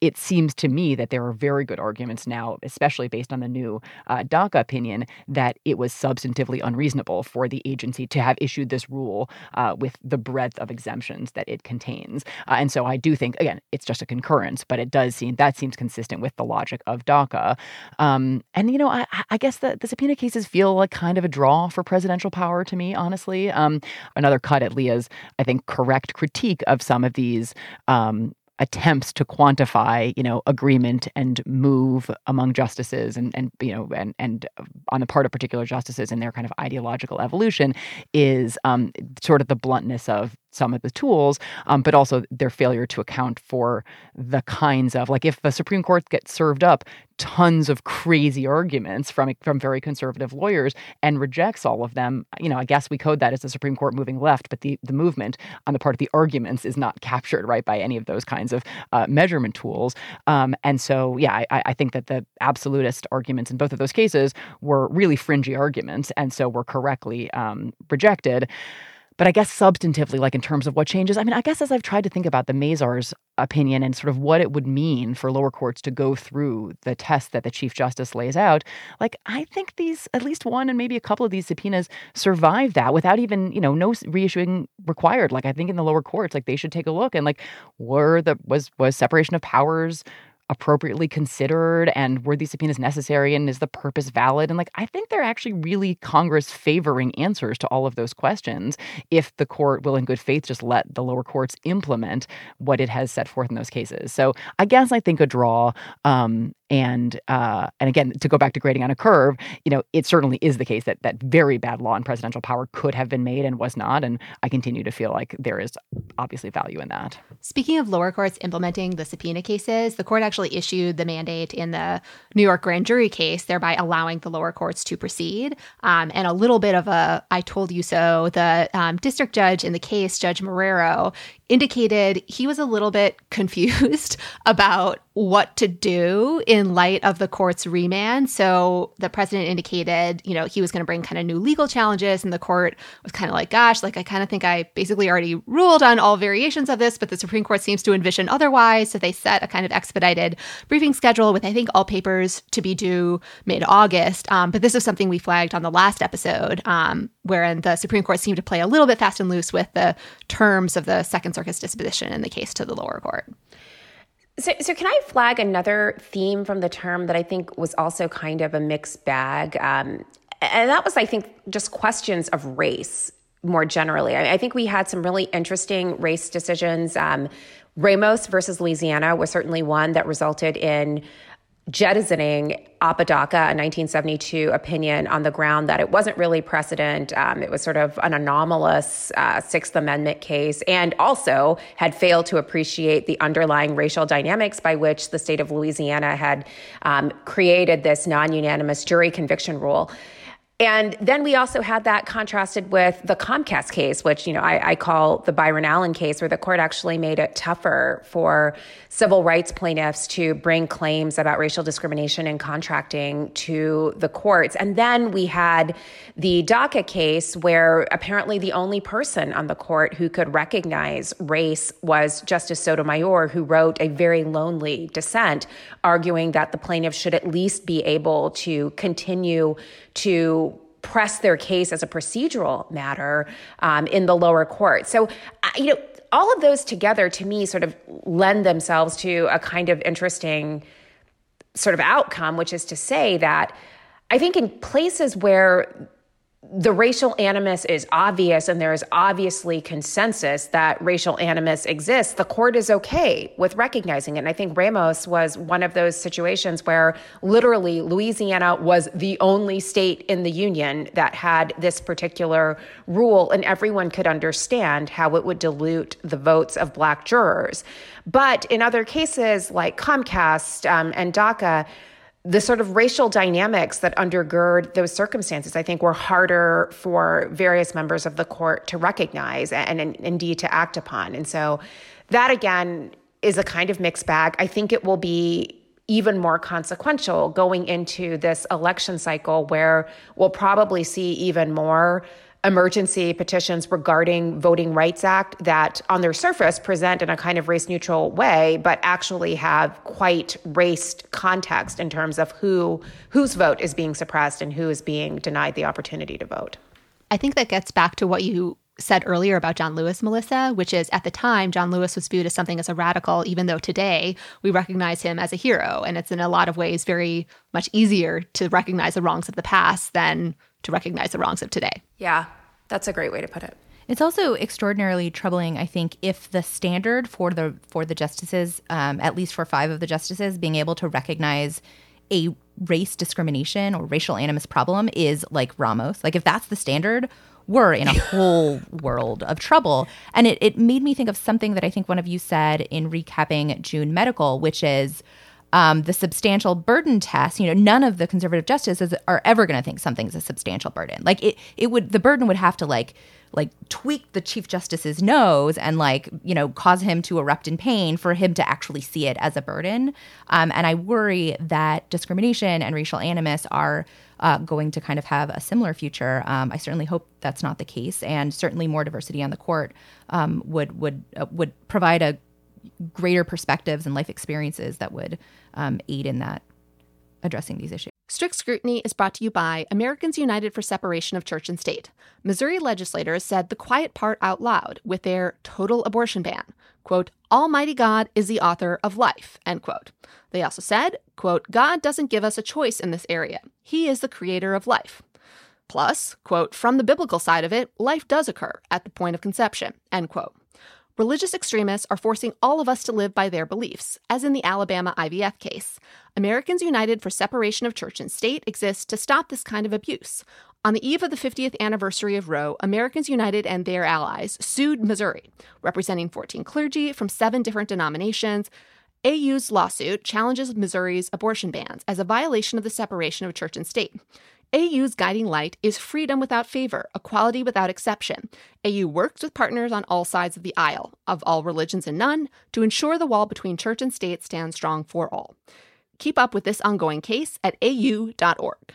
It seems to me that there are very good arguments now, especially based on the new uh, DACA opinion, that it was substantively unreasonable for the agency to have issued this rule uh, with the breadth of exemptions that it contains. Uh, and so I do think, again, it's just a concurrence, but it does seem that seems consistent with the logic of DACA. Um, and, you know, I, I guess the, the, subpoena cases feel like kind of a draw for presidential power to me, honestly. Um, another cut at Leah's, I think, direct critique of some of these um, attempts to quantify, you know, agreement and move among justices and and you know and and on the part of particular justices in their kind of ideological evolution is um, sort of the bluntness of some of the tools, um, but also their failure to account for the kinds of like if the Supreme Court gets served up tons of crazy arguments from from very conservative lawyers and rejects all of them. You know, I guess we code that as the Supreme Court moving left, but the the movement on the part of the arguments is not captured right by any of those kinds of uh, measurement tools. Um, and so, yeah, I, I think that the absolutist arguments in both of those cases were really fringy arguments, and so were correctly um, rejected. But I guess substantively, like in terms of what changes, I mean, I guess as I've tried to think about the Mazars opinion and sort of what it would mean for lower courts to go through the test that the Chief Justice lays out, like I think these, at least one and maybe a couple of these subpoenas survive that without even, you know, no reissuing required. Like I think in the lower courts, like they should take a look and like were the was was separation of powers appropriately considered and were these subpoenas necessary and is the purpose valid? And like i think they're actually really congress favoring answers to all of those questions if the court will in good faith just let the lower courts implement what it has set forth in those cases. So i guess i think a draw um, and uh, and again, to go back to grading on a curve, you know, it certainly is the case that that very bad law and presidential power could have been made and was not. And I continue to feel like there is obviously value in that. Speaking of lower courts implementing the subpoena cases, the court actually issued the mandate in the New York grand jury case, thereby allowing the lower courts to proceed. Um, and a little bit of a I told you so. The um, district judge in the case, Judge Marrero, indicated he was a little bit confused about what to do in light of the court's remand. So the president indicated, you know, he was going to bring kind of new legal challenges, and the court was kind of like, gosh, like I kind of think I basically already ruled on all variations of this, but the Supreme Court seems to envision otherwise. So they set a kind of expedited briefing schedule with, I think, all papers to be due mid August. Um, but this is something we flagged on the last episode, um, wherein the Supreme Court seemed to play a little bit fast and loose with the terms of the Second Circuit's disposition in the case to the lower court. So, so can I flag another theme from the term that I think was also kind of a mixed bag? Um, and that was, I think, just questions of race more generally. I, think we had some really interesting race decisions. Um, Ramos versus Louisiana was certainly one that resulted in jettisoning Apodaca, a 1972 opinion on the ground that it wasn't really precedent. Um, it was sort of an anomalous uh, Sixth Amendment case, and also had failed to appreciate the underlying racial dynamics by which the state of Louisiana had um, created this non unanimous jury conviction rule. And then we also had that contrasted with the Comcast case, which, you know, I, I, call the Byron Allen case, where the court actually made it tougher for civil rights plaintiffs to bring claims about racial discrimination in contracting to the courts. And then we had the DACA case, where apparently the only person on the court who could recognize race was Justice Sotomayor, who wrote a very lonely dissent, arguing that the plaintiffs should at least be able to continue to press their case as a procedural matter um, in the lower court. So, uh, you know, all of those together to me sort of lend themselves to a kind of interesting sort of outcome, which is to say that I think in places where the racial animus is obvious and there is obviously consensus that racial animus exists, the court is okay with recognizing it. And I think Ramos was one of those situations where literally Louisiana was the only state in the union that had this particular rule, and everyone could understand how it would dilute the votes of black jurors. But in other cases like Comcast um, and DACA, the sort of racial dynamics that undergird those circumstances, I think, were harder for various members of the court to recognize and, and, indeed to act upon. And so that, again, is a kind of mixed bag. I think it will be even more consequential going into this election cycle where we'll probably see even more emergency petitions regarding voting rights act that on their surface present in a kind of race neutral way but actually have quite raced context in terms of who whose vote is being suppressed and who is being denied the opportunity to vote i think that gets back to what you said earlier about John Lewis, Melissa, which is at the time, John Lewis was viewed as something as a radical, even though today we recognize him as a hero. And it's in a lot of ways very much easier to recognize the wrongs of the past than to recognize the wrongs of today. Yeah, that's a great way to put it. It's also extraordinarily troubling, I think, if the standard for the for the justices, um, at least for five of the justices, being able to recognize a race discrimination or racial animus problem is like Ramos. Like if that's the standard, we're in a whole world of trouble. And it, it made me think of something that I think one of you said in recapping June Medical, which is um, the substantial burden test, you know, none of the conservative justices are ever going to think something's a substantial burden. Like it, it would, the burden would have to like, like tweak the chief justice's nose and like, you know, cause him to erupt in pain for him to actually see it as a burden. Um, and I worry that discrimination and racial animus are uh, going to kind of have a similar future. Um, I certainly hope that's not the case, and certainly more diversity on the court um, would would uh, would provide a greater perspectives and life experiences that would um, aid in that addressing these issues. Strict Scrutiny is brought to you by Americans United for Separation of Church and State. Missouri legislators said the quiet part out loud with their total abortion ban. Quote, Almighty God is the author of life, end quote. They also said, quote, God doesn't give us a choice in this area. He is the creator of life. Plus, quote, from the biblical side of it, life does occur at the point of conception, end quote. Religious extremists are forcing all of us to live by their beliefs, as in the Alabama IVF case. Americans United for Separation of Church and State exists to stop this kind of abuse. On the eve of the 50th anniversary of Roe, Americans United and their allies sued Missouri, representing 14 clergy from seven different denominations. AU's lawsuit challenges Missouri's abortion bans as a violation of the separation of church and state. AU's guiding light is freedom without favor, equality without exception. AU works with partners on all sides of the aisle, of all religions and none, to ensure the wall between church and state stands strong for all. Keep up with this ongoing case at au.org.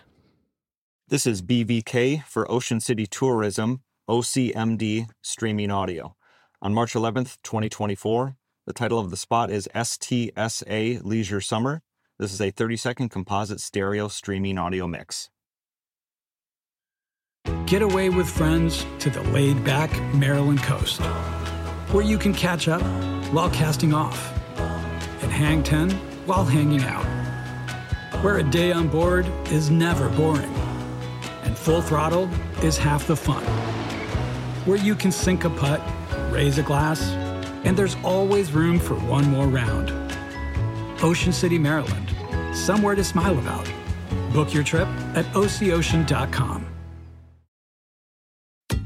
This is BVK for Ocean City Tourism, OCMD Streaming Audio. On March 11th, 2024, the title of the spot is STSA Leisure Summer. This is a 30 second composite stereo streaming audio mix. Get away with friends to the laid back Maryland coast, where you can catch up while casting off and hang 10 while hanging out, where a day on board is never boring and full throttle is half the fun, where you can sink a putt, raise a glass, and there's always room for one more round. Ocean City, Maryland, somewhere to smile about. Book your trip at OCOcean.com.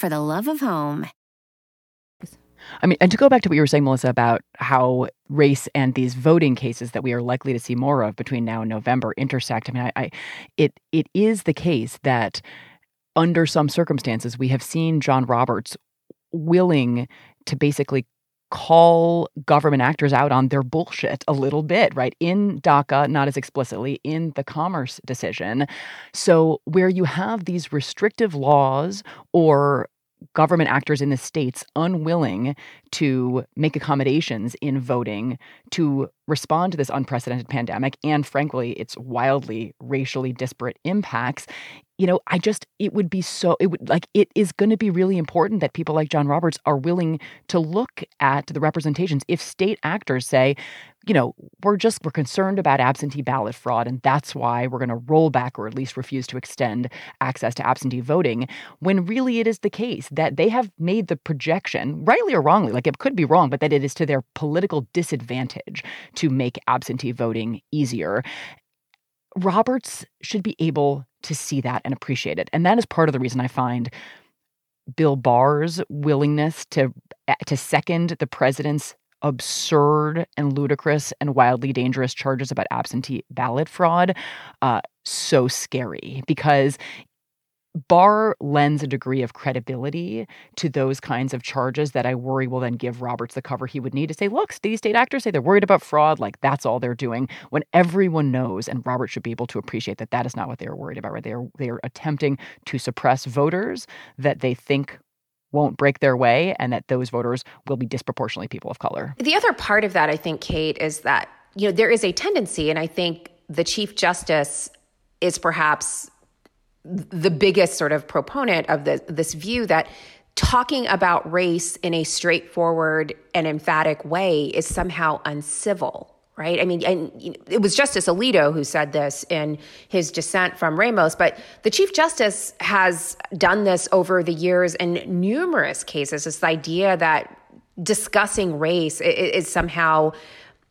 for the love of home. I mean, and to go back to what you were saying, Melissa, about how race and these voting cases that we are likely to see more of between now and November intersect. I mean, I, I it it is the case that under some circumstances we have seen John Roberts willing to basically call government actors out on their bullshit a little bit, right? In DACA, not as explicitly, in the commerce decision. So, where you have these restrictive laws or government actors in the states unwilling to make accommodations in voting to respond to this unprecedented pandemic and frankly its wildly racially disparate impacts you know, I just, it would be so, it would like, it is going to be really important that people like John Roberts are willing to look at the representations. If state actors say, you know, we're just, we're concerned about absentee ballot fraud, and that's why we're going to roll back or at least refuse to extend access to absentee voting, when really it is the case that they have made the projection, rightly or wrongly, like it could be wrong, but that it is to their political disadvantage to make absentee voting easier. Roberts should be able to see that and appreciate it. And that is part of the reason I find Bill Barr's willingness to eh, to second the president's absurd and ludicrous and wildly dangerous charges about absentee ballot fraud uh, so scary because Barr lends a degree of credibility to those kinds of charges that I worry will then give Roberts the cover he would need to say, look, these state actors say they're worried about fraud, like that's all they're doing. When everyone knows, and Roberts should be able to appreciate that that is not what they are worried about, right? They are they are attempting to suppress voters that they think won't break their way, and that those voters will be disproportionately people of color. The other part of that, I think, Kate, is that you know there is a tendency, and I think the Chief Justice is perhaps the biggest sort of proponent of the, this view that talking about race in a straightforward and emphatic way is somehow uncivil right? I mean, and it was Justice Alito who said this in his dissent from Ramos, but the Chief Justice has done this over the years in numerous cases. This idea that discussing race is somehow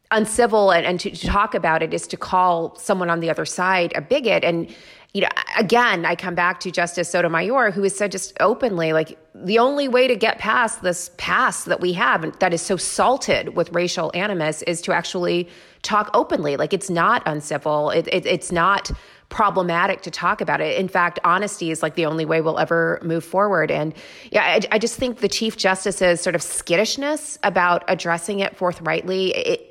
uncivil and, and to, to talk about it is to call someone on the other side a bigot. And you know, again, I come back to Justice Sotomayor, who has said just openly, like, the only way to get past this past that we have that is so salted with racial animus is to actually talk openly. Like, it's not uncivil, it, it, it's not problematic to talk about it. In fact, honesty is like the only way we'll ever move forward. And yeah, I, I just think the Chief Justice's sort of skittishness about addressing it forthrightly, it,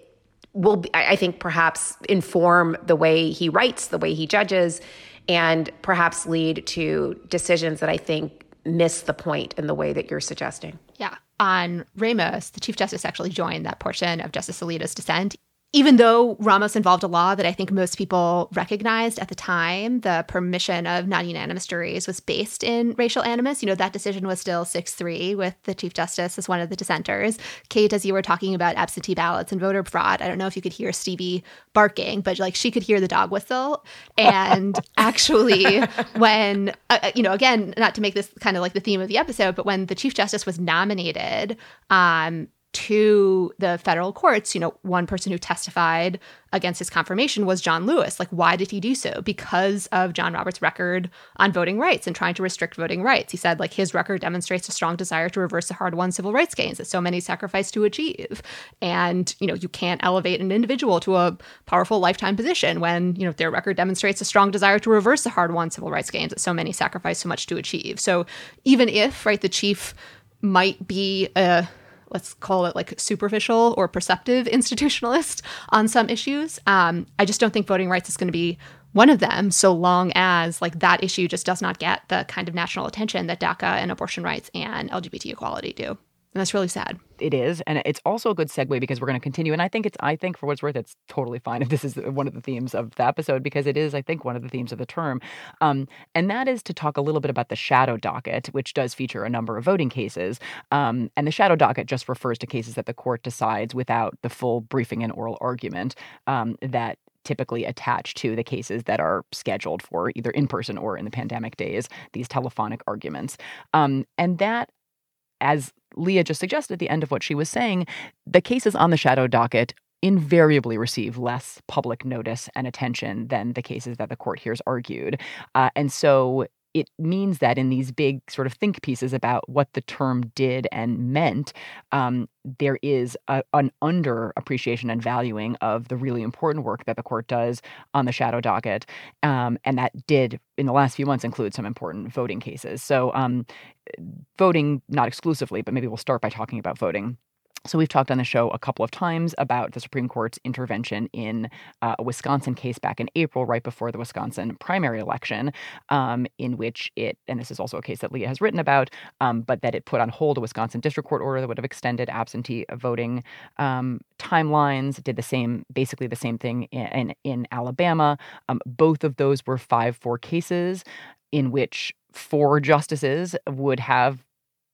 will, I think, perhaps inform the way he writes, the way he judges and perhaps lead to decisions that I think miss the point in the way that you're suggesting. Yeah. On Ramos, the Chief Justice actually joined that portion of Justice Alito's dissent even though Ramos involved a law that I think most people recognized at the time, the permission of non unanimous juries was based in racial animus. You know, that decision was still 6 3 with the Chief Justice as one of the dissenters. Kate, as you were talking about absentee ballots and voter fraud, I don't know if you could hear Stevie barking, but like she could hear the dog whistle. And actually, when, uh, uh, you know, again, not to make this kind of like the theme of the episode, but when the Chief Justice was nominated, um, to the federal courts, you know, one person who testified against his confirmation was John Lewis. Like, why did he do so? Because of John Roberts' record on voting rights and trying to restrict voting rights. He said, like, his record demonstrates a strong desire to reverse the hard won civil rights gains that so many sacrificed to achieve. And, you know, you can't elevate an individual to a powerful lifetime position when, you know, their record demonstrates a strong desire to reverse the hard won civil rights gains that so many sacrificed so much to achieve. So even if, right, the chief might be a let's call it like superficial or perceptive institutionalist on some issues. Um, I just don't think voting rights is going to be one of them so long as like that issue just does not get the kind of national attention that DACA and abortion rights and LGBT equality do. And that's really sad. It is. And it's also a good segue because we're going to continue. And I think it's, I think for what it's worth, it's totally fine if this is one of the themes of the episode because it is, I think, one of the themes of the term. Um, and that is to talk a little bit about the shadow docket, which does feature a number of voting cases. Um, and the shadow docket just refers to cases that the court decides without the full briefing and oral argument um, that typically attach to the cases that are scheduled for either in person or in the pandemic days, these telephonic arguments. Um, and that, as Leah just suggested at the end of what she was saying, the cases on the shadow docket invariably receive less public notice and attention than the cases that the court hears argued. Uh, and so it means that in these big sort of think pieces about what the term did and meant, um, there is a, an under appreciation and valuing of the really important work that the court does on the shadow docket. Um, and that did, in the last few months, include some important voting cases. So, um, voting, not exclusively, but maybe we'll start by talking about voting. So, we've talked on the show a couple of times about the Supreme Court's intervention in uh, a Wisconsin case back in April, right before the Wisconsin primary election, um, in which it, and this is also a case that Leah has written about, um, but that it put on hold a Wisconsin district court order that would have extended absentee voting um, timelines, did the same, basically the same thing in, in, in Alabama. Um, both of those were 5 4 cases in which four justices would have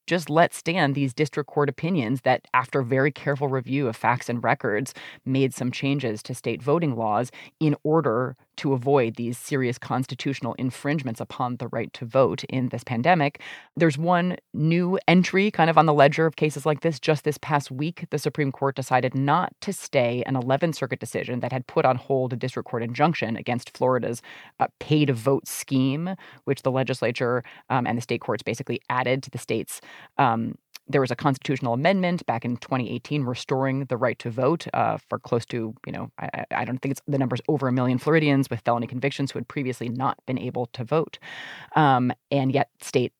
just let stand these district court opinions that, after very careful review of facts and records, made some changes to state voting laws in order to avoid these serious constitutional infringements upon the right to vote in this pandemic. There's one new entry kind of on the ledger of cases like this. Just this past week, the Supreme Court decided not to stay an 11th Circuit decision that had put on hold a district court injunction against Florida's uh, pay to vote scheme, which the legislature um, and the state courts basically added to the state's um, there was a constitutional amendment back in 2018 restoring the right to vote uh, for close to, you know, I, I, don't think it's the numbers over a million Floridians with felony convictions who had previously not been able to vote. Um, and yet, state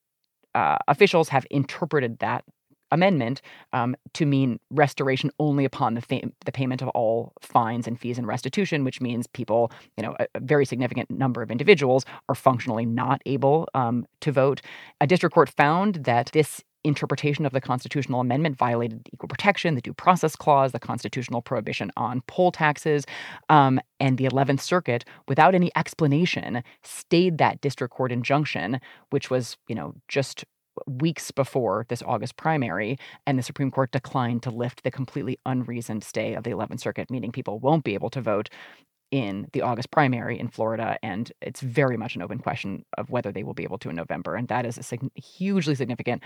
uh, officials have interpreted that amendment um, to mean restoration only upon the, fa- the payment of all fines and fees and restitution, which means people, you know, a, a very significant number of individuals are functionally not able um, to vote. A district court found that this interpretation of the constitutional amendment violated equal protection, the due process clause, the constitutional prohibition on poll taxes. Um, and the 11th Circuit, without any explanation, stayed that district court injunction, which was, you know, just weeks before this August primary, and the Supreme Court declined to lift the completely unreasoned stay of the 11th Circuit, meaning people won't be able to vote in the August primary in Florida, and it's very much an open question of whether they will be able to in November. And that is a sig- hugely significant,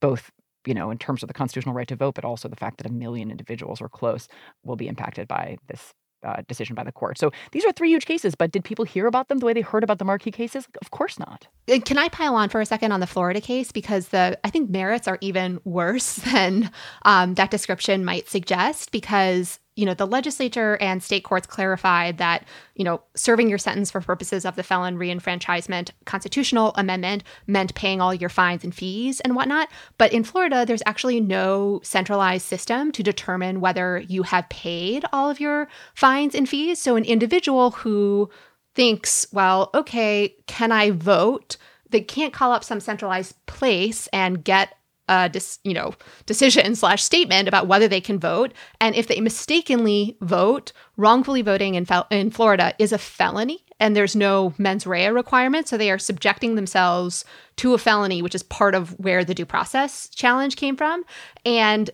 both you know, in terms of the constitutional right to vote, but also the fact that a million individuals or close will be impacted by this uh, decision by the court. So these are three huge cases, but did people hear about them the way they heard about the marquee cases? Of course not. Can I pile on for a second on the Florida case because the I think merits are even worse than um, that description might suggest because you know, the legislature and state courts clarified that, you know, serving your sentence for purposes of the felon reenfranchisement constitutional amendment meant paying all your fines and fees and whatnot. But in Florida, there's actually no centralized system to determine whether you have paid all of your fines and fees. So an individual who thinks, well, okay, can I vote? They can't call up some centralized place and get a dis, you know decision slash statement about whether they can vote. And if they mistakenly vote wrongfully voting in, fel- in florida is a felony and there's no mens rea requirement. So they are subjecting themselves to a felony which is part of where the due process challenge came from. And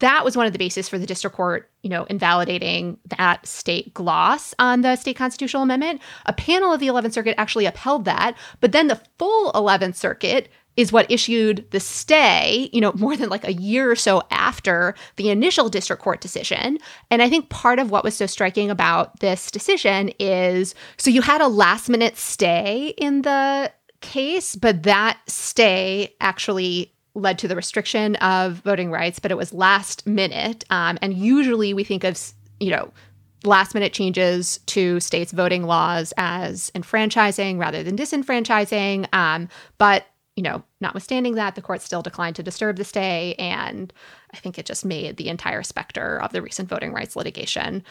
that was one of the bases for the district court, you know, invalidating that state gloss on the state constitutional amendment. A panel of the 11th Circuit actually upheld that, but then the full 11th Circuit is what issued the stay, you know, more than like a year or so after the initial district court decision. And I think part of what was so striking about this decision is so you had a last minute stay in the case, but that stay actually led to the restriction of voting rights, but it was last minute. Um, and usually we think of, you know, last minute changes to states' voting laws as enfranchising rather than disenfranchising. Um, but you know, notwithstanding that, the court still declined to disturb the stay. And I think it just made the entire specter of the recent voting rights litigation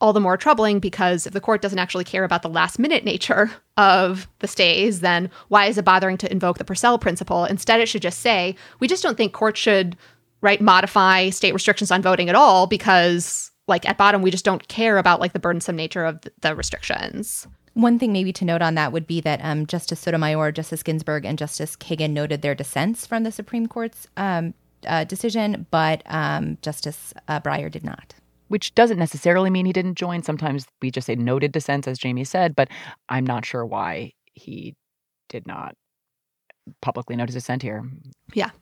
all the more troubling because if the court doesn't actually care about the last minute nature of the stays, then why is it bothering to invoke the Purcell principle? Instead, it should just say, we just don't think courts should, right, modify state restrictions on voting at all because, like, at bottom, we just don't care about, like, the burdensome nature of the restrictions. One thing maybe to note on that would be that um, Justice Sotomayor, Justice Ginsburg, and Justice Kagan noted their dissents from the Supreme Court's um, uh, decision, but um, Justice uh, Breyer did not. Which doesn't necessarily mean he didn't join. Sometimes we just say noted dissents, as Jaime said, but I'm not sure why he did not publicly note his dissent here. Yeah,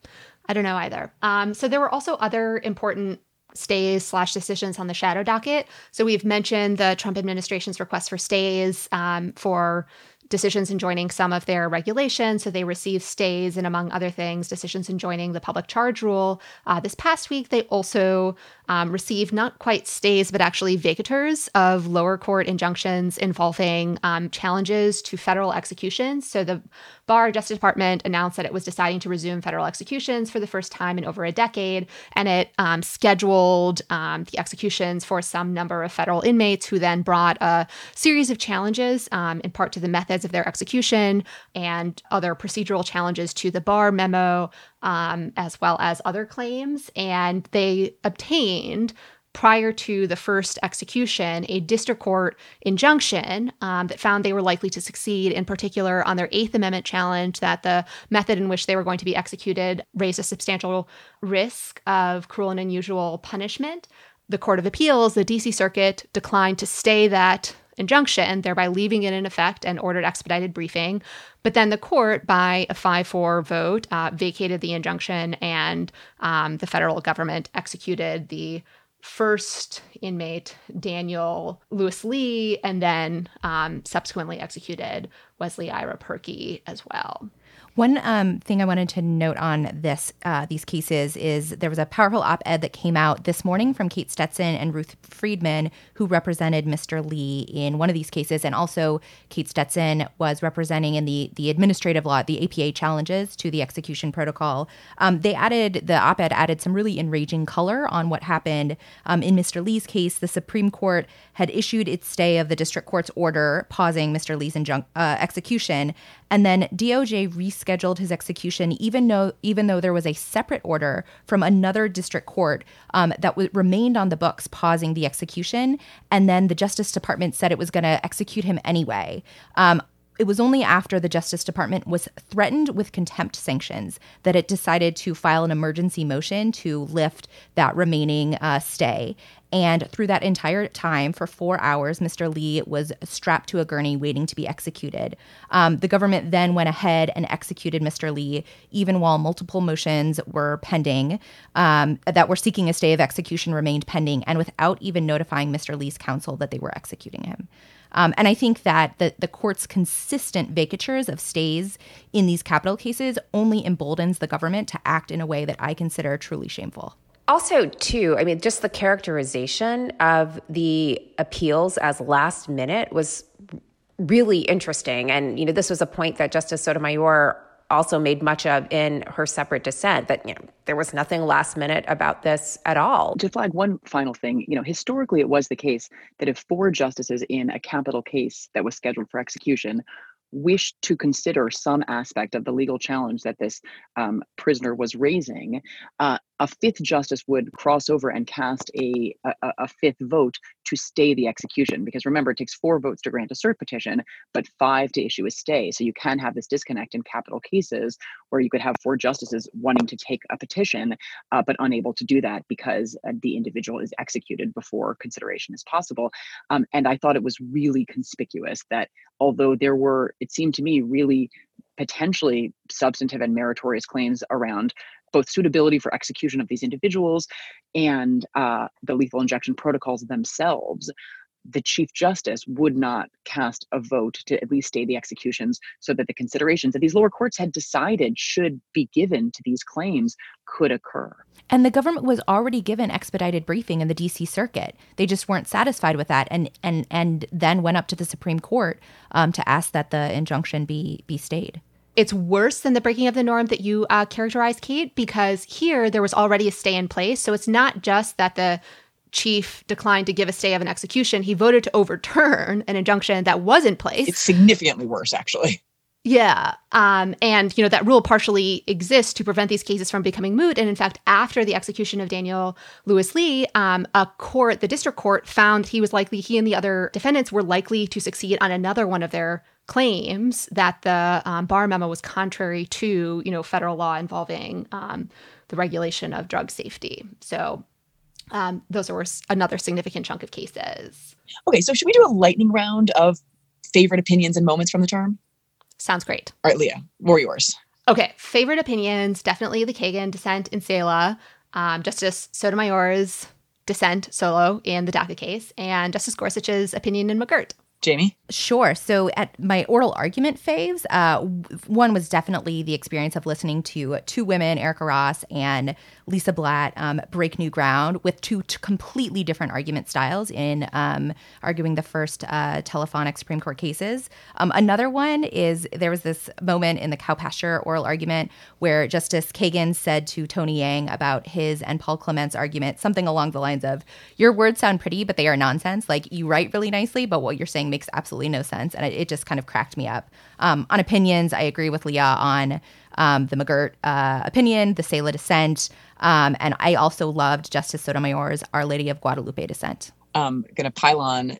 I don't know either. Um, so there were also other important stays slash decisions on the shadow docket. So we've mentioned the Trump administration's request for stays um, for decisions enjoining some of their regulations. So they received stays and, among other things, decisions enjoining the public charge rule. Uh, this past week, they also um, received not quite stays, but actually vacatures of lower court injunctions involving um, challenges to federal executions. So the Barr Justice Department announced that it was deciding to resume federal executions for the first time in over a decade, and it um, scheduled um, the executions for some number of federal inmates who then brought a series of challenges, um, in part to the methods of their execution and other procedural challenges to the Barr memo, um, as well as other claims. And they obtained prior to the first execution a district court injunction um, that found they were likely to succeed, in particular on their Eighth Amendment challenge that the method in which they were going to be executed raised a substantial risk of cruel and unusual punishment. The Court of Appeals, the DC Circuit, declined to stay that injunction, thereby leaving it in effect and ordered expedited briefing. But then the court, by a 5 4 vote, uh, vacated the injunction and um, the federal government executed the first inmate, Daniel Lewis Lee, and then um, subsequently executed Wesley Ira Purkey as well. One um, thing I wanted to note on this uh, these cases is there was a powerful op-ed that came out this morning from Kate Stetson and Ruth Friedman, who represented Mr. Lee in one of these cases, and also Kate Stetson was representing in the the administrative law, the APA challenges to the execution protocol. Um, they added the op-ed added some really enraging color on what happened um, in Mr. Lee's case. The Supreme Court had issued its stay of the district court's order pausing Mr. Lee's injun- uh, execution, and then DOJ rescheduled his execution, even though even though there was a separate order from another district court um, that w- remained on the books, pausing the execution. And then the Justice Department said it was going to execute him anyway. Um, it was only after the Justice Department was threatened with contempt sanctions that it decided to file an emergency motion to lift that remaining uh, stay. And through that entire time, for four hours, Mr. Lee was strapped to a gurney waiting to be executed. Um, the government then went ahead and executed Mr. Lee, even while multiple motions were pending um, that were seeking a stay of execution remained pending, and without even notifying Mr. Lee's counsel that they were executing him. Um, and I think that the, the court's consistent vacatures of stays in these capital cases only emboldens the government to act in a way that I consider truly shameful. Also, too, I mean, just the characterization of the appeals as last minute was really interesting. And, you know, this was a point that Justice Sotomayor also made much of in her separate dissent that you know, there was nothing last minute about this at all. To flag one final thing, you know, historically it was the case that if four justices in a capital case that was scheduled for execution wished to consider some aspect of the legal challenge that this um, prisoner was raising, uh, a fifth justice would cross over and cast a, a, a fifth vote to stay the execution. Because remember, it takes four votes to grant a cert petition, but five to issue a stay. So you can have this disconnect in capital cases where you could have four justices wanting to take a petition, uh, but unable to do that because uh, the individual is executed before consideration is possible. Um, and I thought it was really conspicuous that although there were, it seemed to me, really potentially substantive and meritorious claims around both suitability for execution of these individuals and uh, the lethal injection protocols themselves, the Chief Justice would not cast a vote to at least stay the executions so that the considerations that these lower courts had decided should be given to these claims could occur. And the government was already given expedited briefing in the DC Circuit. They just weren't satisfied with that, and and and then went up to the Supreme Court um, to ask that the injunction be be stayed it's worse than the breaking of the norm that you uh, characterized, Kate, because here there was already a stay in place. So it's not just that the chief declined to give a stay of an execution, he voted to overturn an injunction that was in place. It's significantly worse, actually. Yeah. Um, and, you know, that rule partially exists to prevent these cases from becoming moot. And in fact, after the execution of Daniel Lewis Lee, um, a court, the district court, found he was likely, he and the other defendants were likely to succeed on another one of their claims that the um, Barr memo was contrary to, you know, federal law involving um, the regulation of drug safety. So um, those were another significant chunk of cases. Okay, so should we do a lightning round of favorite opinions and moments from the term? Sounds great. All right, Leah, more yours? Okay, favorite opinions definitely the Kagan dissent in Seila, um, Justice Sotomayor's dissent solo in the DACA case, and Justice Gorsuch's opinion in McGirt. Jamie? Sure. So at my oral argument phase, uh, one was definitely the experience of listening to two women, Erica Ross and Lisa Blatt, um, break new ground with two t- completely different argument styles in um, arguing the first uh, telephonic Supreme Court cases. Um, another one is there was this moment in the cow pasture oral argument where Justice Kagan said to Tony Yang about his and Paul Clement's argument something along the lines of, Your words sound pretty, but they are nonsense. Like you write really nicely, but what you're saying makes absolutely no sense. And it, it just kind of cracked me up. Um, on opinions, I agree with Leah on um, the McGirt uh, opinion, the Seila dissent. Um, and I also loved Justice Sotomayor's Our Lady of Guadalupe dissent. I'm going to pile on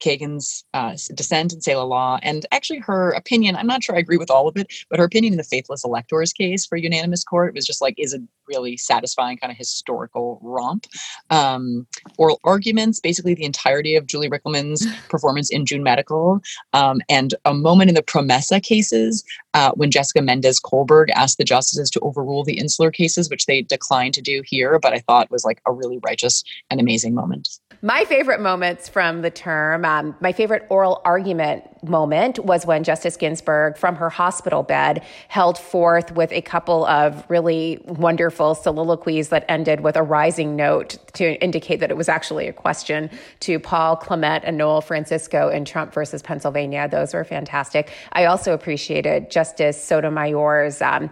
Kagan's uh, dissent in Seila Law, and actually her opinion. I'm not sure I agree with all of it, but her opinion in the faithless electors case for unanimous court was just like is a really satisfying kind of historical romp. Um, oral arguments, basically the entirety of Julie Rikelman's performance in June Medical, um, and a moment in the Promesa cases uh, when Jessica Mendez Colberg asked the justices to overrule the insular cases, which they declined to do here, but I thought was like a really righteous and amazing moment. My favorite moments from the term, um, my favorite oral argument moment was when Justice Ginsburg, from her hospital bed, held forth with a couple of really wonderful soliloquies that ended with a rising note to indicate that it was actually a question to Paul Clement and Noel Francisco in Trump versus Pennsylvania. Those were fantastic. I also appreciated Justice Sotomayor's. Um,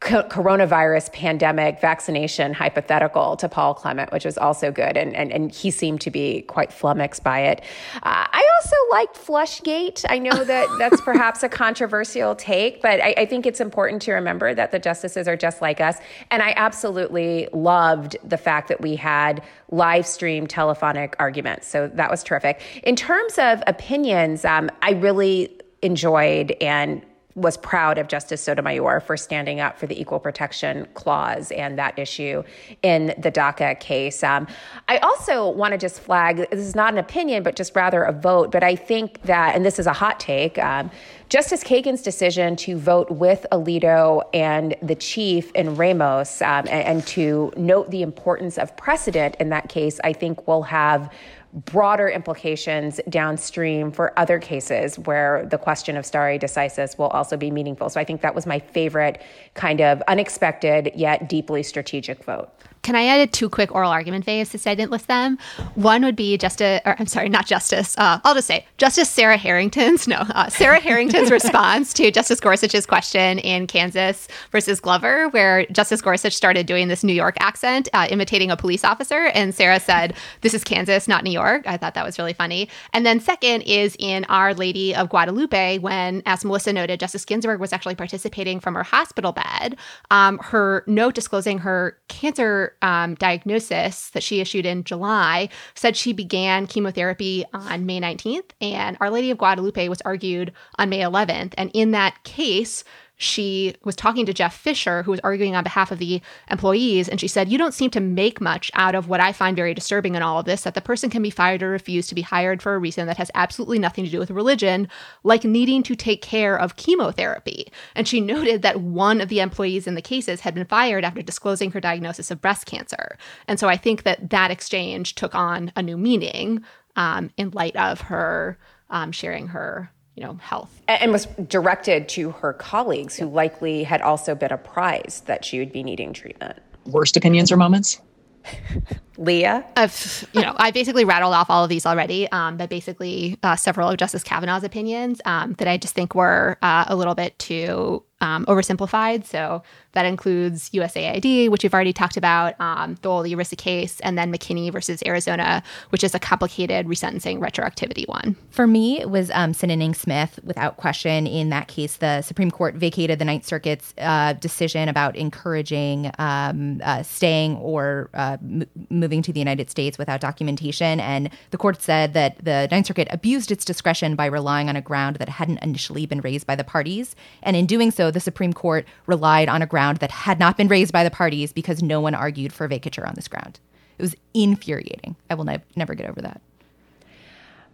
coronavirus pandemic vaccination hypothetical to Paul Clement, which was also good. And, and, and he seemed to be quite flummoxed by it. Uh, I also liked Flushgate. I know that that's perhaps a controversial take, but I, I think it's important to remember that the justices are just like us. And I absolutely loved the fact that we had live stream telephonic arguments. So that was terrific. In terms of opinions, um, I really enjoyed and was proud of Justice Sotomayor for standing up for the equal protection clause and that issue in the DACA case. Um, I also want to just flag this is not an opinion, but just rather a vote. But I think that, and this is a hot take, um, Justice Kagan's decision to vote with Alito and the chief in Ramos um, and, and to note the importance of precedent in that case, I think will have broader implications downstream for other cases where the question of stare decisis will also be meaningful. So I think that was my favorite kind of unexpected yet deeply strategic vote. Can I add two quick oral argument phase since I didn't list them? One would be Justice, or I'm sorry, not Justice. Uh, I'll just say Justice Sarah Harrington's, no, uh, Sarah Harrington's response to Justice Gorsuch's question in Kansas versus Glover, where Justice Gorsuch started doing this New York accent, uh, imitating a police officer, and Sarah said, "This is Kansas, not New York." I thought that was really funny. And then second is in Our Lady of Guadalupe, when, as Melissa noted, Justice Ginsburg was actually participating from her hospital bed. Um, her note disclosing her cancer um, diagnosis that she issued in July said she began chemotherapy on May 19th, and Our Lady of Guadalupe was argued on May 11th. And in that case, she was talking to Jeff Fisher, who was arguing on behalf of the employees, and she said, You don't seem to make much out of what I find very disturbing in all of this that the person can be fired or refused to be hired for a reason that has absolutely nothing to do with religion, like needing to take care of chemotherapy. And she noted that one of the employees in the cases had been fired after disclosing her diagnosis of breast cancer. And so I think that that exchange took on a new meaning um, in light of her um, sharing her you know, health. And was directed to her colleagues who likely had also been apprised that she would be needing treatment. Worst opinions or moments? Leah? I've, you know, I basically rattled off all of these already, um, but basically uh, several of Justice Kavanaugh's opinions um, that I just think were uh, a little bit too um, oversimplified. So that includes USAID, which we've already talked about, um, Thole ERISA case, and then McKinney versus Arizona, which is a complicated resentencing retroactivity one. For me, it was um, Sineneng Smith, without question. In that case, the Supreme Court vacated the Ninth Circuit's uh, decision about encouraging um, uh, staying or uh, m- moving to the United States without documentation. And the court said that the Ninth Circuit abused its discretion by relying on a ground that hadn't initially been raised by the parties. And in doing so, the Supreme Court relied on a ground that had not been raised by the parties because no one argued for vacatur on this ground. It was infuriating. I will ne- never get over that.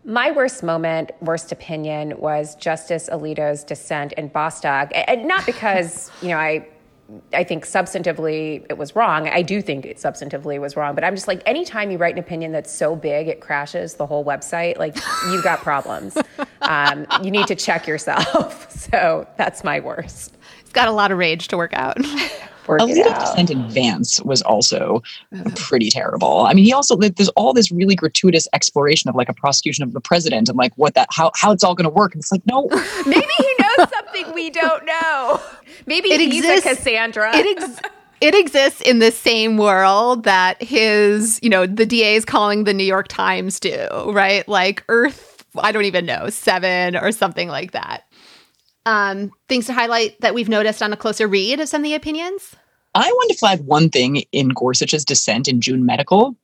My worst moment, worst opinion was Justice Alito's dissent in Bostock. And not because, you know, I I think substantively it was wrong. I do think it substantively was wrong, but I'm just like, anytime you write an opinion that's so big it crashes the whole website, like you've got problems. um, you need to check yourself. So that's my worst. It's got a lot of rage to work out. Work a it little out. dissent in Vance was also pretty terrible. I mean, he also there's all this really gratuitous exploration of like a prosecution of the president and like what that how how it's all going to work. And it's like no, Maybe he knows something we don't know. Maybe It he's exists- a Cassandra. it ex- it exists in the same world that his, you know, the DA is calling the New York Times do, right? Like Earth, I don't even know, seven or something like that. Um, things to highlight that we've noticed on a closer read of some of the opinions. I want to flag one thing in Gorsuch's dissent in June Medical,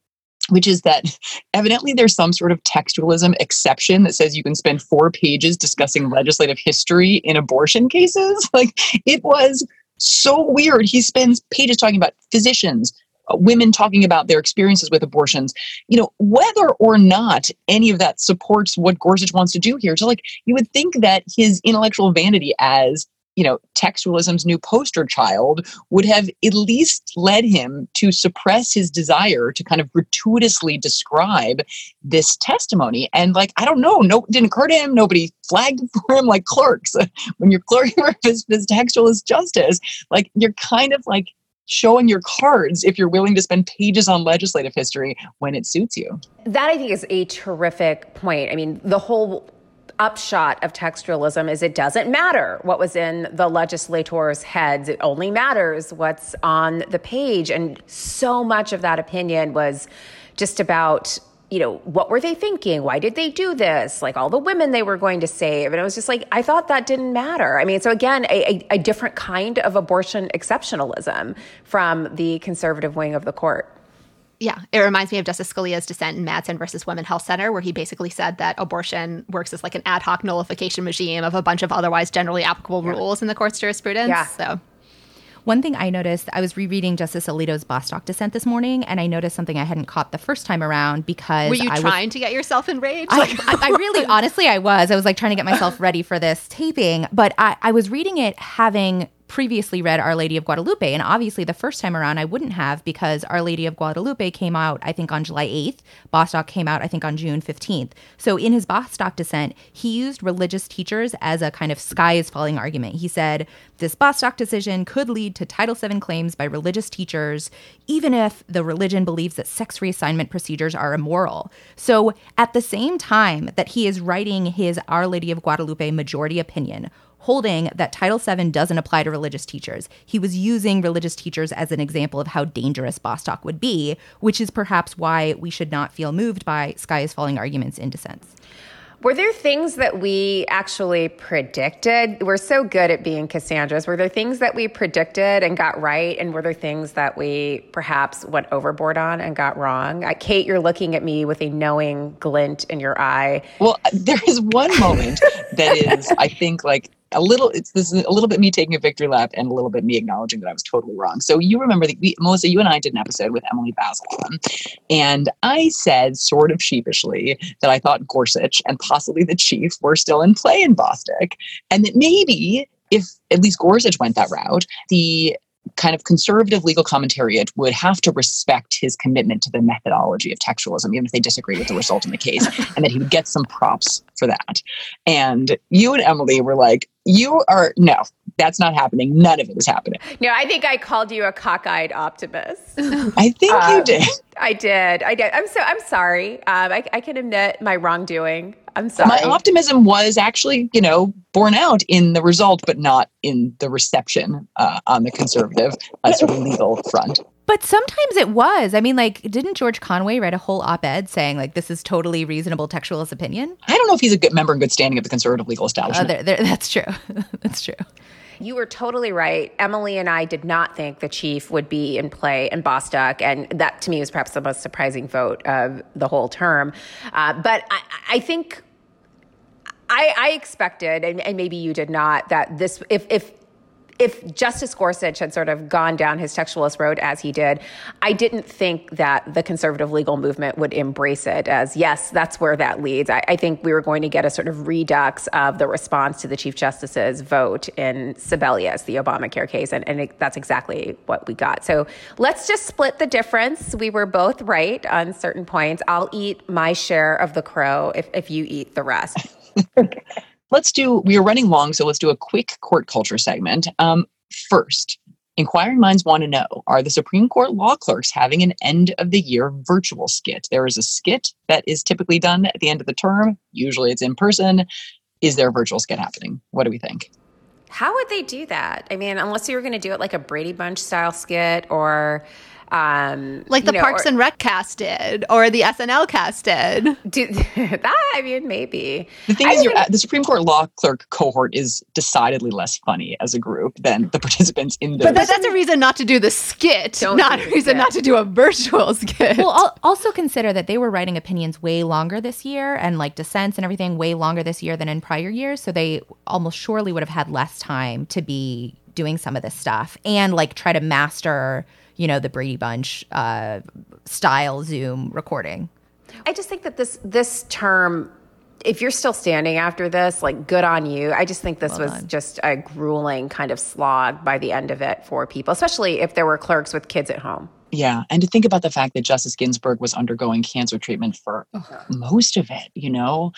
which is that evidently there's some sort of textualism exception that says you can spend four pages discussing legislative history in abortion cases. Like it was so weird. He spends pages talking about physicians, women talking about their experiences with abortions. You know, whether or not any of that supports what Gorsuch wants to do here. So, like, you would think that his intellectual vanity as you know, textualism's new poster child would have at least led him to suppress his desire to kind of gratuitously describe this testimony. And like, I don't know, no, didn't occur to him. Nobody flagged for him like clerks. when you're clerking for textualist justice, like you're kind of like showing your cards if you're willing to spend pages on legislative history when it suits you. That I think is a terrific point. I mean, the whole upshot of textualism is it doesn't matter what was in the legislators' heads. It only matters what's on the page. And so much of that opinion was just about you know, what were they thinking? Why did they do this? Like all the women they were going to save. And it was just like, I thought that didn't matter. I mean, so again, a, a, a different kind of abortion exceptionalism from the conservative wing of the court. Yeah, it reminds me of Justice Scalia's dissent in Madsen versus Women Health Center, where he basically said that abortion works as like an ad hoc nullification regime of a bunch of otherwise generally applicable rules in the court's jurisprudence. Yeah. So One thing I noticed, I was rereading Justice Alito's Bostock dissent this morning, and I noticed something I hadn't caught the first time around because were you I trying was, to get yourself enraged? I, I, I really, honestly, I was. I was like trying to get myself ready for this taping, but I, I was reading it having previously read Our Lady of Guadalupe. And obviously, the first time around, I wouldn't have because Our Lady of Guadalupe came out, I think, on July 8th. Bostock came out, I think, on June 15th. So in his Bostock dissent, he used religious teachers as a kind of sky is falling argument. He said, This Bostock decision could lead to Title VII claims by religious teachers, even if the religion believes that sex reassignment procedures are immoral. So at the same time that he is writing his Our Lady of Guadalupe majority opinion, holding that Title VII doesn't apply to religious teachers. He was using religious teachers as an example of how dangerous Bostock would be, which is perhaps why we should not feel moved by sky is falling arguments in dissents. Were there things that we actually predicted? We're so good at being Cassandras. Were there things that we predicted and got right? And were there things that we perhaps went overboard on and got wrong? Uh, Kate, you're looking at me with a knowing glint in your eye. Well, there is one moment that is, I think, like a little. It's this is a little bit me taking a victory lap and a little bit me acknowledging that I was totally wrong. So you remember that we, Melissa, you and I did an episode with Emily Bazelon, and I said sort of sheepishly that I thought Gorsuch and possibly the chief were still in play in Bostock, and that maybe if at least Gorsuch went that route, the kind of conservative legal commentariat would have to respect his commitment to the methodology of textualism, even if they disagreed with the result in the case, and that he would get some props for that. And you and Emily were like, you are, no, that's not happening. None of it is happening. No, I think I called you a cockeyed optimist. I think you Um, did. I did. I did. I'm so. I'm sorry. Um, I, I can admit my wrongdoing. I'm sorry. My optimism was actually, you know, borne out in the result, but not in the reception uh, on the conservative uh, sort of legal front. But sometimes it was. I mean, like, didn't George Conway write a whole op ed saying, like, this is totally reasonable textualist opinion? I don't know if he's a good member in good standing of the conservative legal Oh, establishment. there, there, that's true. that's true. You were totally right. Emily and I did not think the chief would be in play in Bostock, and that to me was perhaps the most surprising vote of the whole term. Uh, but I, I think I, I expected, and, and maybe you did not, that this if if if Justice Gorsuch had sort of gone down his textualist road as he did, I didn't think that the conservative legal movement would embrace it as, yes, that's where that leads. I, I think we were going to get a sort of redux of the response to the Chief Justice's vote in Sebelius, the Obamacare case, and, and it, that's exactly what we got. So let's just split the difference. We were both right on certain points. I'll eat my share of the crow if, if you eat the rest. let's do, we are running long, so let's do a quick court culture segment. Um, first, inquiring minds want to know Are the Supreme Court law clerks having an end of the year virtual skit? There is a skit that is typically done at the end of the term, usually it's in person. Is there a virtual skit happening? What do we think? How would they do that? I mean, unless you were going to do it like a Brady Bunch style skit or um, like the you know, Parks or- and Rec cast did, or the SNL cast did. do that. I mean, maybe. The thing I is, you're, think- at- the Supreme Court law clerk cohort is decidedly less funny as a group than the participants in the. But that, that's a reason not to do the skit, Don't not a reason skit. not to do a virtual skit. well, al- also consider that they were writing opinions way longer this year and like dissents and everything way longer this year than in prior years. So they almost surely would have had less time to be doing some of this stuff and like try to master, you know, the Brady Bunch uh, style Zoom recording. I just think that this this term, if you're still standing after this, like good on you. I just think this Well was done. just a grueling kind of slog by the end of it for people, especially if there were clerks with kids at home. Yeah, and to think about the fact that Justice Ginsburg was undergoing cancer treatment for most of it, you know?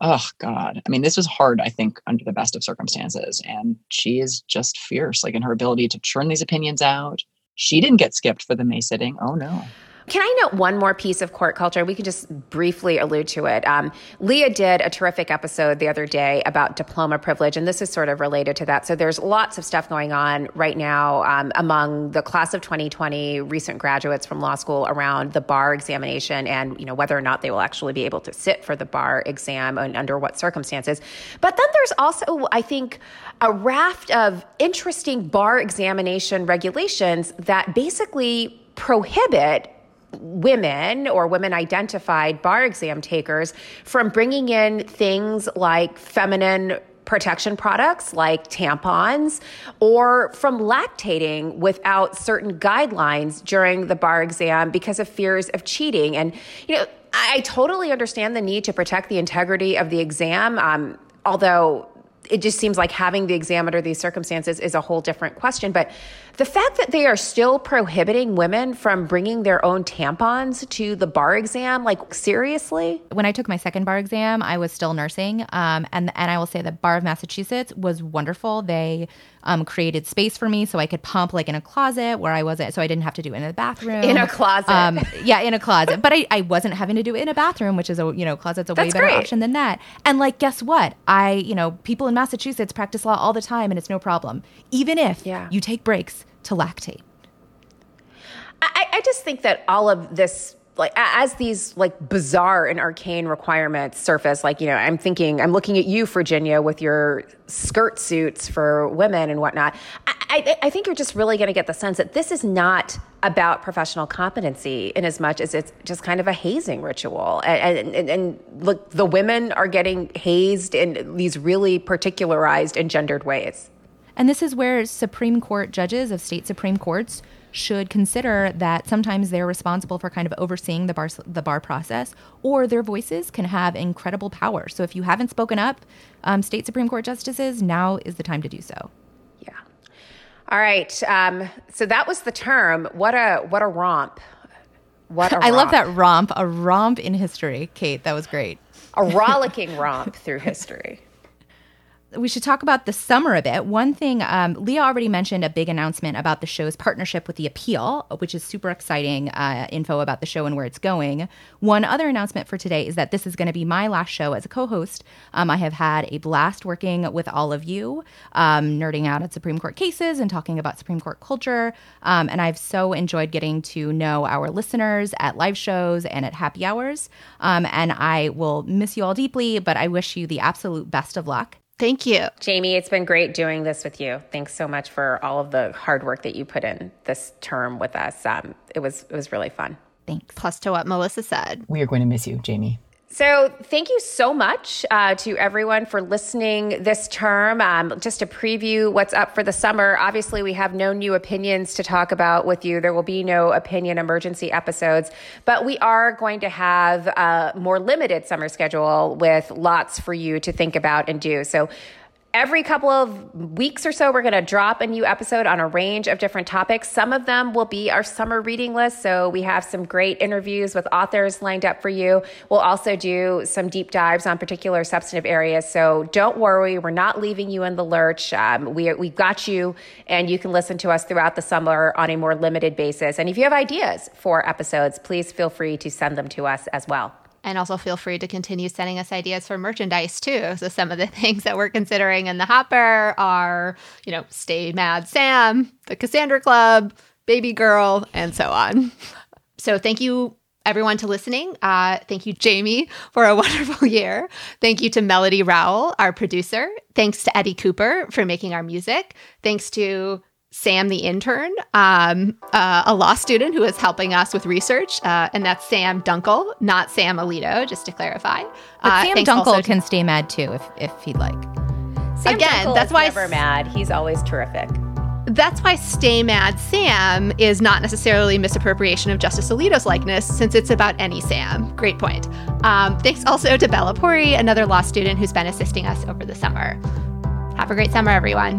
Oh, God. I mean, this was hard, I think, under the best of circumstances. And she is just fierce, like in her ability to churn these opinions out. She didn't get skipped for the May sitting. Oh, no. Can I note one more piece of court culture? We can just briefly allude to it. Um, Leah did a terrific episode the other day about diploma privilege, and this is sort of related to that. So there's lots of stuff going on right now um, among the class of 2020 recent graduates from law school around the bar examination and you know whether or not they will actually be able to sit for the bar exam and under what circumstances. But then there's also, I think, a raft of interesting bar examination regulations that basically prohibit women or women identified bar exam takers from bringing in things like feminine protection products like tampons or from lactating without certain guidelines during the bar exam because of fears of cheating. And you know i, totally understand the need to protect the integrity of the exam. Um, although it just seems like having the exam under these circumstances is a whole different question. But the fact that they are still prohibiting women from bringing their own tampons to the bar exam, like seriously? When I took my second bar exam, I was still nursing, um, and and I will say the Bar of Massachusetts was wonderful. They um, created space for me so I could pump like in a closet where I wasn't, so I didn't have to do it in the bathroom. In a closet. Um, yeah, in a closet. But I, I wasn't having to do it in a bathroom, which is a you know closet's a way That's better great. option than that. And like, guess what? I you know people in Massachusetts practice law all the time, and it's no problem, even if Yeah. you take breaks to lactate. I, I just think that all of this like as these like bizarre and arcane requirements surface like you know i'm thinking i'm looking at you virginia with your skirt suits for women and whatnot. I, I, I think you're just really going to get the sense that this is not about professional competency in as much as it's just kind of a hazing ritual. And, and, and look the women are getting hazed in these really particularized and gendered ways And this is where Supreme Court judges of state Supreme Courts should consider that sometimes they're responsible for kind of overseeing the bar the bar process, or their voices can have incredible power. So if you haven't spoken up, um, state Supreme Court justices, now is the time to do so. Yeah. All right. Um, so that was the term. What a what a romp. What a I love that romp, a romp in history, Kate. That was great. A rollicking romp through history. we should talk about the summer a bit. One thing, um, Leah already mentioned a big announcement about the show's partnership with The Appeal, which is super exciting uh, info about the show and where it's going. One other announcement for today is that this is going to be my last show as a co host. Um, I have had a blast working with all of you, um, nerding out at Supreme Court cases and talking about Supreme Court culture. Um, and I've so enjoyed getting to know our listeners at live shows and at happy hours. Um, and I will miss you all deeply, but I wish you the absolute best of luck. Thank you. Jamie, it's been great doing this with you. Thanks so much for all of the hard work that you put in this term with us. Um, it was it was really fun. Thanks. Plus to what Melissa said. We are going to miss you, Jamie. So, thank you so much uh, to everyone for listening this term. Um, just to preview what's up for the summer, obviously, we have no new opinions to talk about with you. There will be no opinion emergency episodes, but we are going to have a more limited summer schedule with lots for you to think about and do. So, Every couple of weeks or so, we're going to drop a new episode on a range of different topics. Some of them will be our summer reading list. So we have some great interviews with authors lined up for you. We'll also do some deep dives on particular substantive areas. So don't worry, we're not leaving you in the lurch. Um, we, we've got you, and you can listen to us throughout the summer on a more limited basis. And if you have ideas for episodes, please feel free to send them to us as well. And also feel free to continue sending us ideas for merchandise too. So some of the things that we're considering in the hopper are, you know, Stay Mad Sam, the Cassandra Club, Baby Girl, and so on. So thank you everyone to listening. Uh, thank you, Jamie, for a wonderful year. Thank you to Melody Rowell, our producer. Thanks to Eddie Cooper for making our music. Thanks to Sam the intern, um, uh, a law student who is helping us with research, uh, and that's Sam Dunkel, not Sam Alito, just to clarify. But Uh, Sam Dunkel also to- can stay mad too if, if he'd like. Sam Again, Dunkel that's is why never s- mad. He's always terrific. That's why Stay Mad Sam is not necessarily misappropriation of Justice Alito's likeness, since it's about any Sam. Great point. Um, thanks also to Bella Pori, another law student who's been assisting us over the summer. Have a great summer, everyone.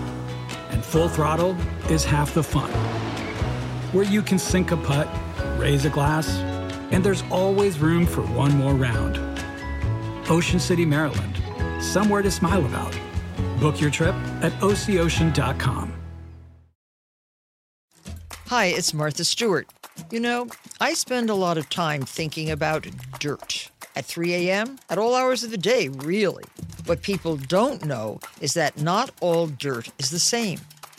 full throttle is half the fun, where you can sink a putt, raise a glass, and there's always room for one more round. Ocean City, Maryland, somewhere to smile about. Book your trip at ococean.com. Hi, it's Martha Stewart. You know, I spend a lot of time thinking about dirt. At 3 a.m., at all hours of the day, really. What people don't know is that not all dirt is the same.